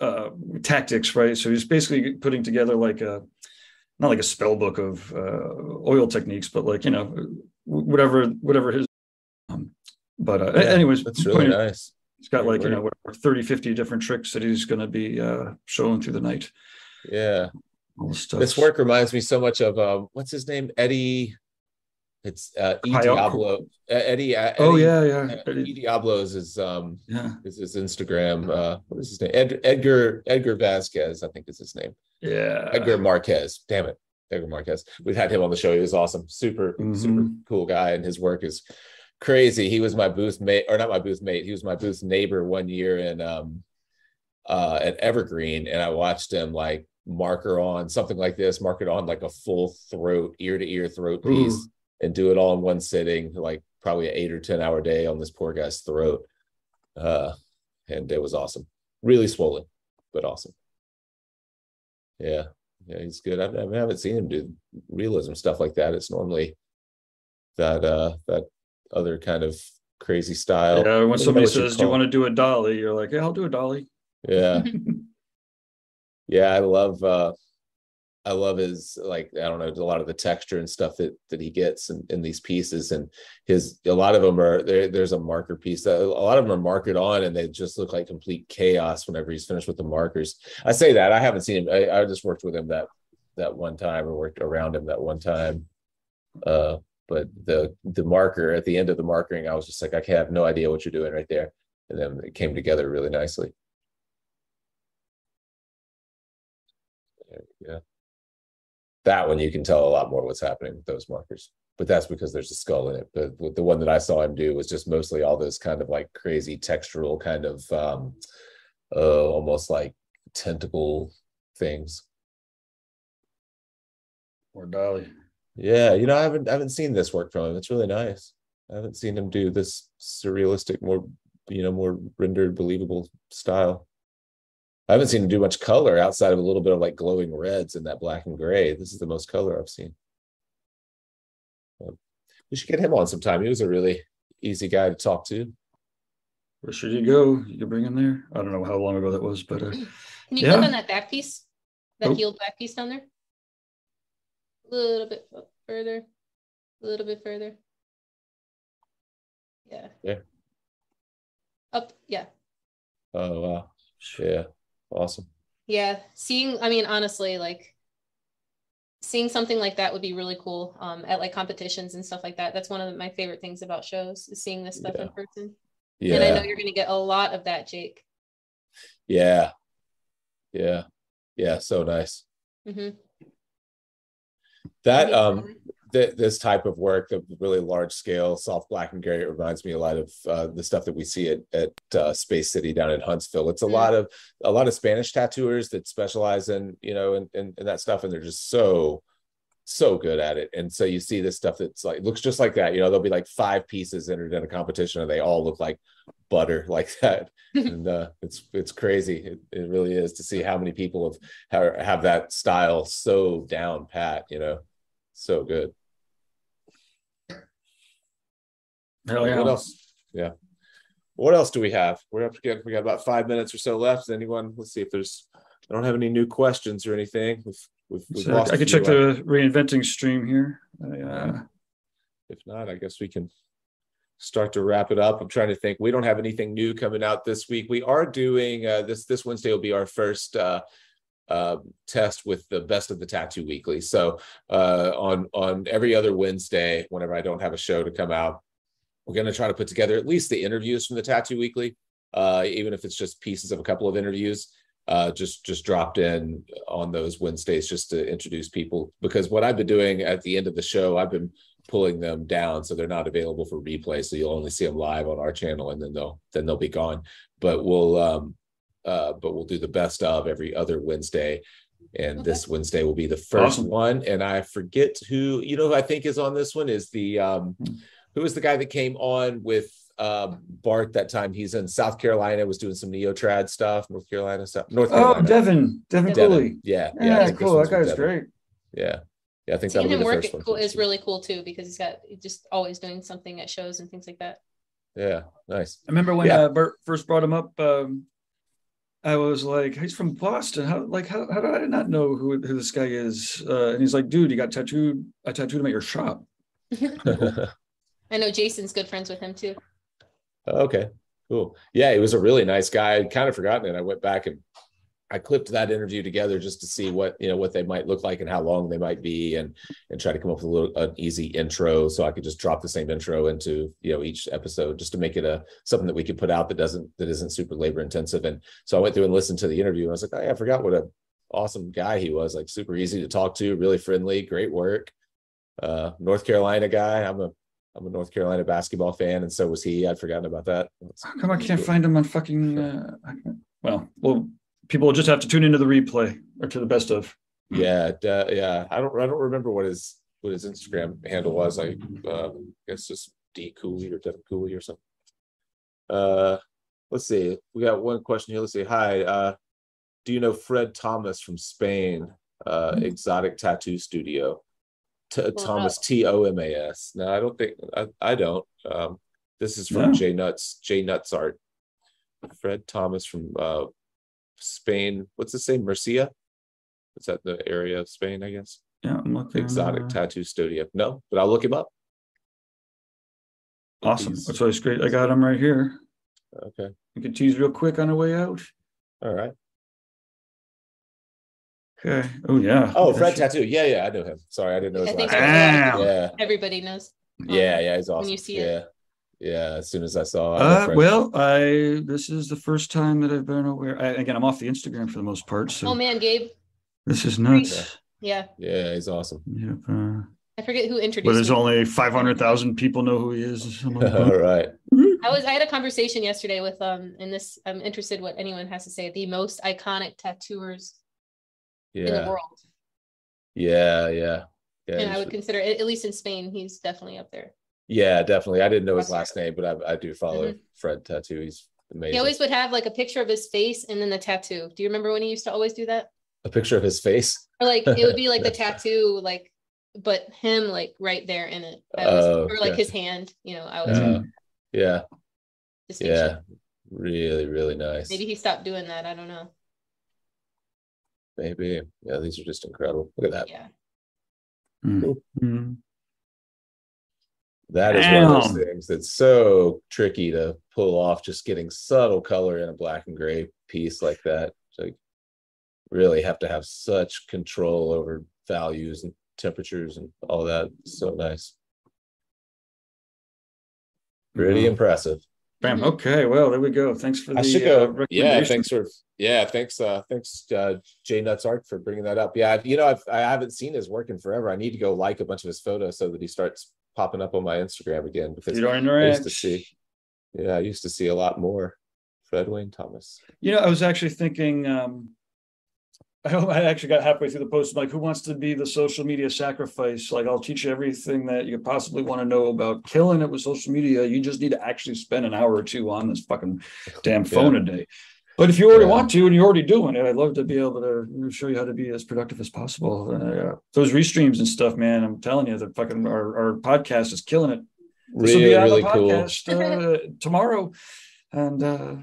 [SPEAKER 2] uh tactics, right? So he's basically putting together like a not like a spell book of uh oil techniques, but like, you know, whatever whatever his um but uh
[SPEAKER 3] Yeah,
[SPEAKER 2] anyways,
[SPEAKER 3] That's really nice.
[SPEAKER 2] he's got like, you know, whatever 30, 50 different tricks that he's gonna be uh showing through the night.
[SPEAKER 3] Yeah.
[SPEAKER 2] This.
[SPEAKER 3] Work reminds me so much of um, what's his name, Eddie. It's uh, E Diablo. Uh, Eddie. Uh,
[SPEAKER 2] Oh yeah, yeah.
[SPEAKER 3] Eddie. E Diablo's is um
[SPEAKER 2] Yeah,
[SPEAKER 3] is his Instagram. Uh, what is his name? Ed, Edgar Edgar Vasquez, I think is his name.
[SPEAKER 2] Yeah.
[SPEAKER 3] Edgar Marquez. Damn it, Edgar Marquez. We've had him on the show. He was awesome. Super super
[SPEAKER 2] Mhm.
[SPEAKER 3] cool guy, and his work is crazy. He was my booth mate, or not my booth mate. He was my booth neighbor one year in um uh at Evergreen, and I watched him like marker on something like this, mark it on like a full throat, ear to ear throat piece,
[SPEAKER 2] Ooh.
[SPEAKER 3] and do it all in one sitting, like probably an eight or ten hour day on this poor guy's throat. Uh, and it was awesome. Really swollen, but awesome. Yeah, yeah, he's good. I, I haven't seen him do realism stuff like that. It's normally that uh that other kind of crazy style.
[SPEAKER 2] Yeah, when
[SPEAKER 3] I don't know
[SPEAKER 2] somebody says, "Do you want to do a dolly?" You're like, "Yeah, I'll do a dolly."
[SPEAKER 3] Yeah. yeah, I love uh I love his like I don't know a lot of the texture and stuff that that he gets in, in these pieces and his a lot of them are there there's a marker piece that a lot of them are markered on and they just look like complete chaos whenever he's finished with the markers. I say that I haven't seen him I, I just worked with him that that one time or worked around him that one time. Uh but the the marker at the end of the markering I was just like I have no idea what you're doing right there and then it came together really nicely. There we go. That one you can tell a lot more what's happening with those markers. But that's because there's a skull in it. But the one that I saw him do was just mostly all those kind of like crazy textural kind of um uh almost like tentacle things.
[SPEAKER 2] Or Dolly.
[SPEAKER 3] Yeah, you know, I haven't I haven't seen this work from him. It's really nice. I haven't seen him do this surrealistic, more you know, more rendered, believable style. I haven't seen him do much color outside of a little bit of like glowing reds and that black and gray. This is the most color I've seen. Um, we should get him on sometime. He was a really easy guy to talk to.
[SPEAKER 2] Where should you go? You can bring him there. I don't know how long ago that was, but uh,
[SPEAKER 1] Can you
[SPEAKER 2] Yeah.
[SPEAKER 1] click on that back piece? That
[SPEAKER 2] Oh.
[SPEAKER 1] healed back piece down there? A little bit further, a little bit further. Yeah.
[SPEAKER 3] Yeah.
[SPEAKER 1] Up, yeah,
[SPEAKER 3] Oh wow. Yeah. Awesome.
[SPEAKER 1] yeah. Seeing, I mean, honestly, like seeing something like that would be really cool um at like competitions and stuff like that. That's one of my favorite things about shows is seeing this stuff in person Yeah. And I know you're gonna get a lot of that, Jake.
[SPEAKER 3] Yeah. Yeah. Yeah. So nice.
[SPEAKER 1] Mhm.
[SPEAKER 3] That um th- this type of work, the really large scale, soft black and gray, it reminds me a lot of uh, the stuff that we see at at uh, Space City down in Huntsville. It's a
[SPEAKER 1] Mm.
[SPEAKER 3] lot of a lot of Spanish tattooers that specialize in you know in, in, in that stuff, and they're just so so good at it. And so you see this stuff that's like looks just like that. You know, there'll be like five pieces entered in a competition, and they all look like butter like that. and uh, it's it's crazy. It, it really is to see how many people have, have that style so down pat. You know, so good.
[SPEAKER 2] Hell yeah.
[SPEAKER 3] What else? Yeah. What else do we have? We're up again. We got about five minutes or so left. Anyone? Let's see if there's. I don't have any new questions or anything. We've we've, we've
[SPEAKER 2] So
[SPEAKER 3] lost.
[SPEAKER 2] I
[SPEAKER 3] a
[SPEAKER 2] could
[SPEAKER 3] few.
[SPEAKER 2] check the reinventing stream here. I, uh,
[SPEAKER 3] If not, I guess we can start to wrap it up. I'm trying to think. We don't have anything new coming out this week. We are doing uh, this. This Wednesday will be our first uh, uh, test with the best of the tattoo weekly. So uh, on on every other Wednesday, whenever I don't have a show to come out, we're going to try to put together at least the interviews from the tattoo weekly, uh, even if it's just pieces of a couple of interviews. Uh, just just dropped in on those Wednesdays just to introduce people because what I've been doing at the end of the show, I've been pulling them down so they're not available for replay. So you'll only see them live on our channel and then they'll then they'll be gone. But we'll um uh but we'll do the best of every other Wednesday. And
[SPEAKER 1] Okay.
[SPEAKER 3] this Wednesday will be the first
[SPEAKER 2] Awesome.
[SPEAKER 3] one. And I forget who, you know, who I think is on this one is the um who was the guy that came on with um Bart that time? He's in South Carolina, was doing some neotrad stuff, North Carolina stuff, North
[SPEAKER 2] oh,
[SPEAKER 3] Carolina.
[SPEAKER 2] Devin, Devin
[SPEAKER 3] Devin.
[SPEAKER 2] Cooley.
[SPEAKER 3] Yeah, yeah,
[SPEAKER 2] Yeah,
[SPEAKER 3] think
[SPEAKER 2] cool. That
[SPEAKER 3] with
[SPEAKER 2] guy's great.
[SPEAKER 3] Yeah. Yeah, I think
[SPEAKER 1] Seeing
[SPEAKER 3] that'll be
[SPEAKER 1] him
[SPEAKER 3] the
[SPEAKER 1] work
[SPEAKER 3] first one.
[SPEAKER 1] cool
[SPEAKER 3] for
[SPEAKER 1] is really cool too because he's got he's just always doing something at shows and things like that.
[SPEAKER 3] Yeah, nice.
[SPEAKER 2] I remember when
[SPEAKER 3] Yeah.
[SPEAKER 2] uh, Bert first brought him up. Um, I was like, "He's from Boston. How like how, how did I not know who, who this guy is?" Uh, and he's like, "Dude, you got tattooed. I tattooed him at your shop."
[SPEAKER 1] I know Jason's good friends with him too.
[SPEAKER 3] Okay, cool. Yeah, he was a really nice guy. I'd kind of forgotten it. I went back and I clipped that interview together just to see what you know what they might look like and how long they might be, and and try to come up with a little an easy intro so I could just drop the same intro into you know each episode just to make it a something that we could put out that doesn't that isn't super labor intensive. And so I went through and listened to the interview and I was like, oh, yeah, I forgot what a awesome guy he was. Like super easy to talk to, really friendly, great work. Uh, North Carolina guy. I'm a I'm a North Carolina basketball fan, and so was he. I'd forgotten about that.
[SPEAKER 2] How come I can't find him on fucking? Uh, well, well, people will just have to tune into the replay or to the best of.
[SPEAKER 3] Yeah, yeah. I don't I don't remember what his what his Instagram handle was. I uh, guess just D Cooley or Devin Cooley or something. Uh, let's see. We got one question here. Let's see. Hi. Uh, do you know Fred Tomas from Spain? Uh, Exotic Tattoo Studio. T- Thomas T O M A S. No, I don't think I, I don't. Um, this is from
[SPEAKER 2] No.
[SPEAKER 3] J Nuts J Nuts Art. Fred Tomas from uh, Spain. What's the same? Murcia. Is that the area of Spain? I guess.
[SPEAKER 2] Yeah, I'm looking.
[SPEAKER 3] Exotic
[SPEAKER 2] uh,
[SPEAKER 3] Tattoo Studio. No, but I'll look him up.
[SPEAKER 2] Awesome.
[SPEAKER 3] He's-
[SPEAKER 2] That's always great. I got him right here.
[SPEAKER 3] Okay.
[SPEAKER 2] You can tease real quick on the way out.
[SPEAKER 3] All right.
[SPEAKER 2] Okay. Oh yeah.
[SPEAKER 3] Oh, Fred
[SPEAKER 2] that shit.
[SPEAKER 3] Tattoo. Yeah, yeah. I know him. Sorry, I didn't know his
[SPEAKER 1] I
[SPEAKER 3] last
[SPEAKER 1] so.
[SPEAKER 3] name.
[SPEAKER 2] Wow.
[SPEAKER 3] Yeah,
[SPEAKER 1] Everybody knows.
[SPEAKER 3] yeah, yeah. He's awesome.
[SPEAKER 1] When you see
[SPEAKER 3] yeah.
[SPEAKER 1] it.
[SPEAKER 3] Yeah, as soon as I saw.
[SPEAKER 2] Uh, well, I this is the first time that I've been aware. I, again, I'm off the Instagram for the most part, so
[SPEAKER 1] Oh man, Gabe,
[SPEAKER 2] this is nuts.
[SPEAKER 1] Yeah,
[SPEAKER 3] Yeah, he's awesome.
[SPEAKER 2] Yep. Uh,
[SPEAKER 1] I forget who introduced.
[SPEAKER 2] but there's
[SPEAKER 1] me.
[SPEAKER 2] only 500,000 people know who he is. or something like that.
[SPEAKER 3] All right.
[SPEAKER 1] I was I had a conversation yesterday with um and this I'm interested what anyone has to say the most iconic tattooers in the
[SPEAKER 3] Yeah.
[SPEAKER 1] world.
[SPEAKER 3] Yeah. Yeah. Yeah.
[SPEAKER 1] and I would consider at at least in Spain, he's definitely up there.
[SPEAKER 3] Yeah, definitely. I didn't know his last name, but I, I do follow
[SPEAKER 1] Mhm.
[SPEAKER 3] Fred Tattoo. He's amazing.
[SPEAKER 1] He always would have like a picture of his face and then the tattoo. Do you remember when he used to always do that?
[SPEAKER 3] a picture of his face.
[SPEAKER 1] Or like it would be like the tattoo, like but him like right there in it. Always,
[SPEAKER 3] Oh,
[SPEAKER 1] or like his hand, you know, I always
[SPEAKER 2] Uh,
[SPEAKER 3] Yeah. Yeah. Really, really nice.
[SPEAKER 1] Maybe he stopped doing that. I don't know.
[SPEAKER 3] Maybe. Yeah, these are just incredible. Look at that.
[SPEAKER 1] Yeah.
[SPEAKER 2] Mm. Mm.
[SPEAKER 3] That is one of those things that's so tricky to pull off, just getting subtle color in a black and gray piece like that. It's Like really have to have such control over values and temperatures and all that. So nice. Pretty
[SPEAKER 2] Wow.
[SPEAKER 3] impressive.
[SPEAKER 2] Bam.
[SPEAKER 1] Mhm.
[SPEAKER 2] Okay. Well, there we go. Thanks for the
[SPEAKER 3] I should
[SPEAKER 2] uh,
[SPEAKER 3] yeah, thanks for yeah, thanks. Uh, thanks, uh, Jay Nuts Art for bringing that up. Yeah, I've- you know, I've I haven't seen his work in forever. I need to go like a bunch of his photos so that he starts popping up on my Instagram again because
[SPEAKER 2] You don't
[SPEAKER 3] I used to see. Yeah, I used to see a lot more. Fred Wayne Thomas.
[SPEAKER 2] You know, I was actually thinking. Um, I I actually got halfway through the post. Like, who wants to be the social media sacrifice? Like, I'll teach you everything that you possibly want to know about killing it with social media. You just need to actually spend an hour or two on this fucking damn phone a day. But if you already
[SPEAKER 3] Yeah.
[SPEAKER 2] want to and you're already doing it, I'd love to be able to show you how to be as productive as possible. Uh, those restreams and stuff, man. I'm telling you, the fucking our, our podcast is killing it. This will
[SPEAKER 3] Really,
[SPEAKER 2] be on
[SPEAKER 3] really
[SPEAKER 2] the
[SPEAKER 3] cool.
[SPEAKER 2] podcast uh, tomorrow, and uh,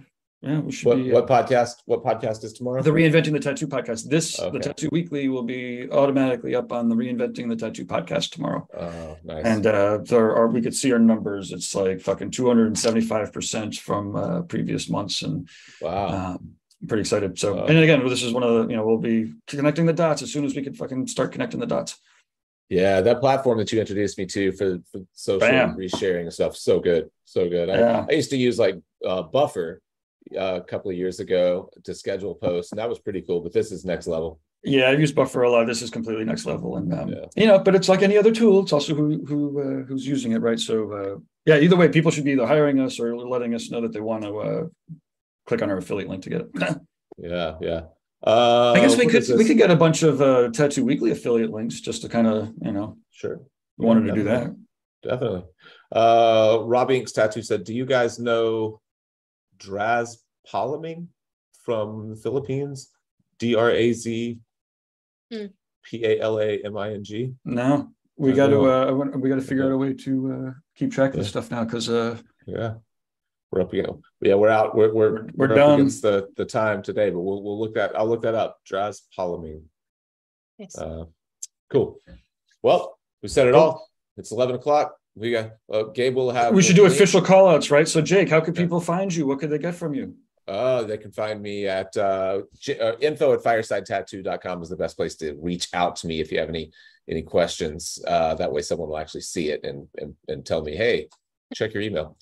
[SPEAKER 2] yeah, we should
[SPEAKER 3] What
[SPEAKER 2] be.
[SPEAKER 3] what podcast? What podcast is tomorrow?
[SPEAKER 2] The Reinventing the Tattoo podcast. This,
[SPEAKER 3] Okay.
[SPEAKER 2] the Tattoo Weekly, will be automatically up on the Reinventing the Tattoo podcast tomorrow.
[SPEAKER 3] Oh, nice.
[SPEAKER 2] And uh, there are, we could see our numbers. It's like fucking 275% from uh, previous months. And
[SPEAKER 3] wow.
[SPEAKER 2] um, I'm pretty excited. So,
[SPEAKER 3] Wow.
[SPEAKER 2] and again, this is one of the, you know, we'll be connecting the dots as soon as we can fucking start connecting the dots.
[SPEAKER 3] Yeah, that platform that you introduced me to for, for social
[SPEAKER 2] Bam.
[SPEAKER 3] resharing and stuff, so good, so good. I,
[SPEAKER 2] Yeah.
[SPEAKER 3] I used to use like uh, Buffer uh, a couple of years ago to schedule posts, and that was pretty cool. But this is next level.
[SPEAKER 2] Yeah, I've used Buffer a lot. This is completely next level, and um,
[SPEAKER 3] Yeah.
[SPEAKER 2] you know, but it's like any other tool. It's also who who uh, who's using it, right? So uh, yeah, either way, people should be either hiring us or letting us know that they want to uh, click on our affiliate link to get it.
[SPEAKER 3] Yeah, yeah. Uh,
[SPEAKER 2] I guess we could we could get a bunch of uh, Tattoo Weekly affiliate links just to kind of you know
[SPEAKER 3] sure.
[SPEAKER 2] we wanted
[SPEAKER 3] Yeah,
[SPEAKER 2] to do that.
[SPEAKER 3] Definitely. Uh, Rob Inks Tattoo said, "Do you guys know Draz Palaming from the Philippines? D R A Z
[SPEAKER 1] Hmm.
[SPEAKER 3] P A L A M I N G.
[SPEAKER 2] No, we got to uh, we got to figure out a way to uh, keep track of this stuff now because uh,
[SPEAKER 3] Yeah, we're up You know, Yeah, we're out. We're we're
[SPEAKER 2] We're- we're done.
[SPEAKER 3] against the the time today, but we'll we'll look that. I'll look that up. Draz Palaming.
[SPEAKER 1] Yes.
[SPEAKER 3] Uh, cool. Well, we said it all. It's eleven o'clock. We got uh, Gabe will have.
[SPEAKER 2] we should do official call outs, right? So Jake, how could
[SPEAKER 3] Yeah.
[SPEAKER 2] people find you? What could they get from you?
[SPEAKER 3] Uh, they can find me at uh, uh, info at firesidetattoo.com is the best place to reach out to me if you have any any questions. Uh, that way someone will actually see it and and, and tell me, hey, check your email.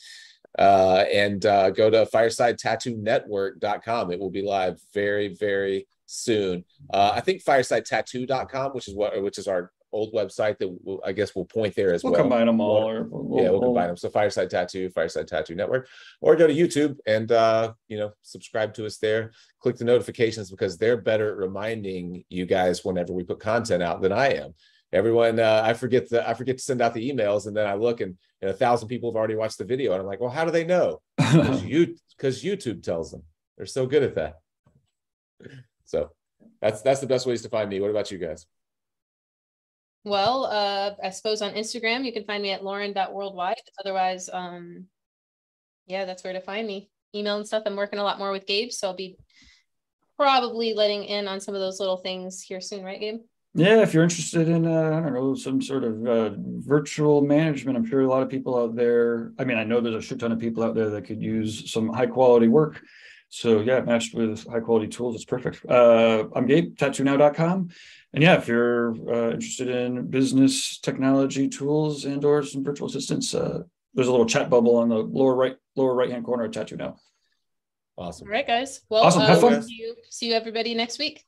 [SPEAKER 3] Uh, and uh, go to firesidetattoo.network.com. It will be live very, very soon. Uh, I think firesidetattoo.com, which is what which is our old website that will, I guess we'll point there as well.
[SPEAKER 2] We'll
[SPEAKER 3] well.
[SPEAKER 2] combine them all,
[SPEAKER 3] We'll-
[SPEAKER 2] or we'll,
[SPEAKER 3] yeah, we'll combine them. So Fireside Tattoo, Fireside Tattoo Network, or go to YouTube and uh, you know, subscribe to us there. Click the notifications because they're better at reminding you guys whenever we put content out than I am. Everyone, uh, I forget the I forget to send out the emails, and then I look and, and a thousand people have already watched the video, and I'm like, well, how do they know? Because you because YouTube tells them. They're so good at that. So that's that's the best ways to find me. What about you guys?
[SPEAKER 1] Well, uh, I suppose on Instagram, you can find me at lauren.worldwide. Otherwise, um, yeah, that's where to find me. Email and stuff. I'm working a lot more with Gabe, so I'll be probably letting in on some of those little things here soon, right, Gabe?
[SPEAKER 2] Yeah, if you're interested in, uh, I don't know, some sort of uh, virtual management, I'm sure a lot of people out there. I mean, I know there's a shit ton of people out there that could use some high quality work. So yeah, matched with high quality tools, it's perfect. Uh, I'm Gabe, tattoonow.com. And yeah, if you're uh, interested in business technology tools and or some virtual assistants, uh, there's a little chat bubble on the lower right, lower right hand corner of Tattoo Now.
[SPEAKER 3] Awesome.
[SPEAKER 1] All right, guys. Well,
[SPEAKER 2] Awesome. Have
[SPEAKER 1] uh,
[SPEAKER 2] fun.
[SPEAKER 1] See you, see you everybody next week.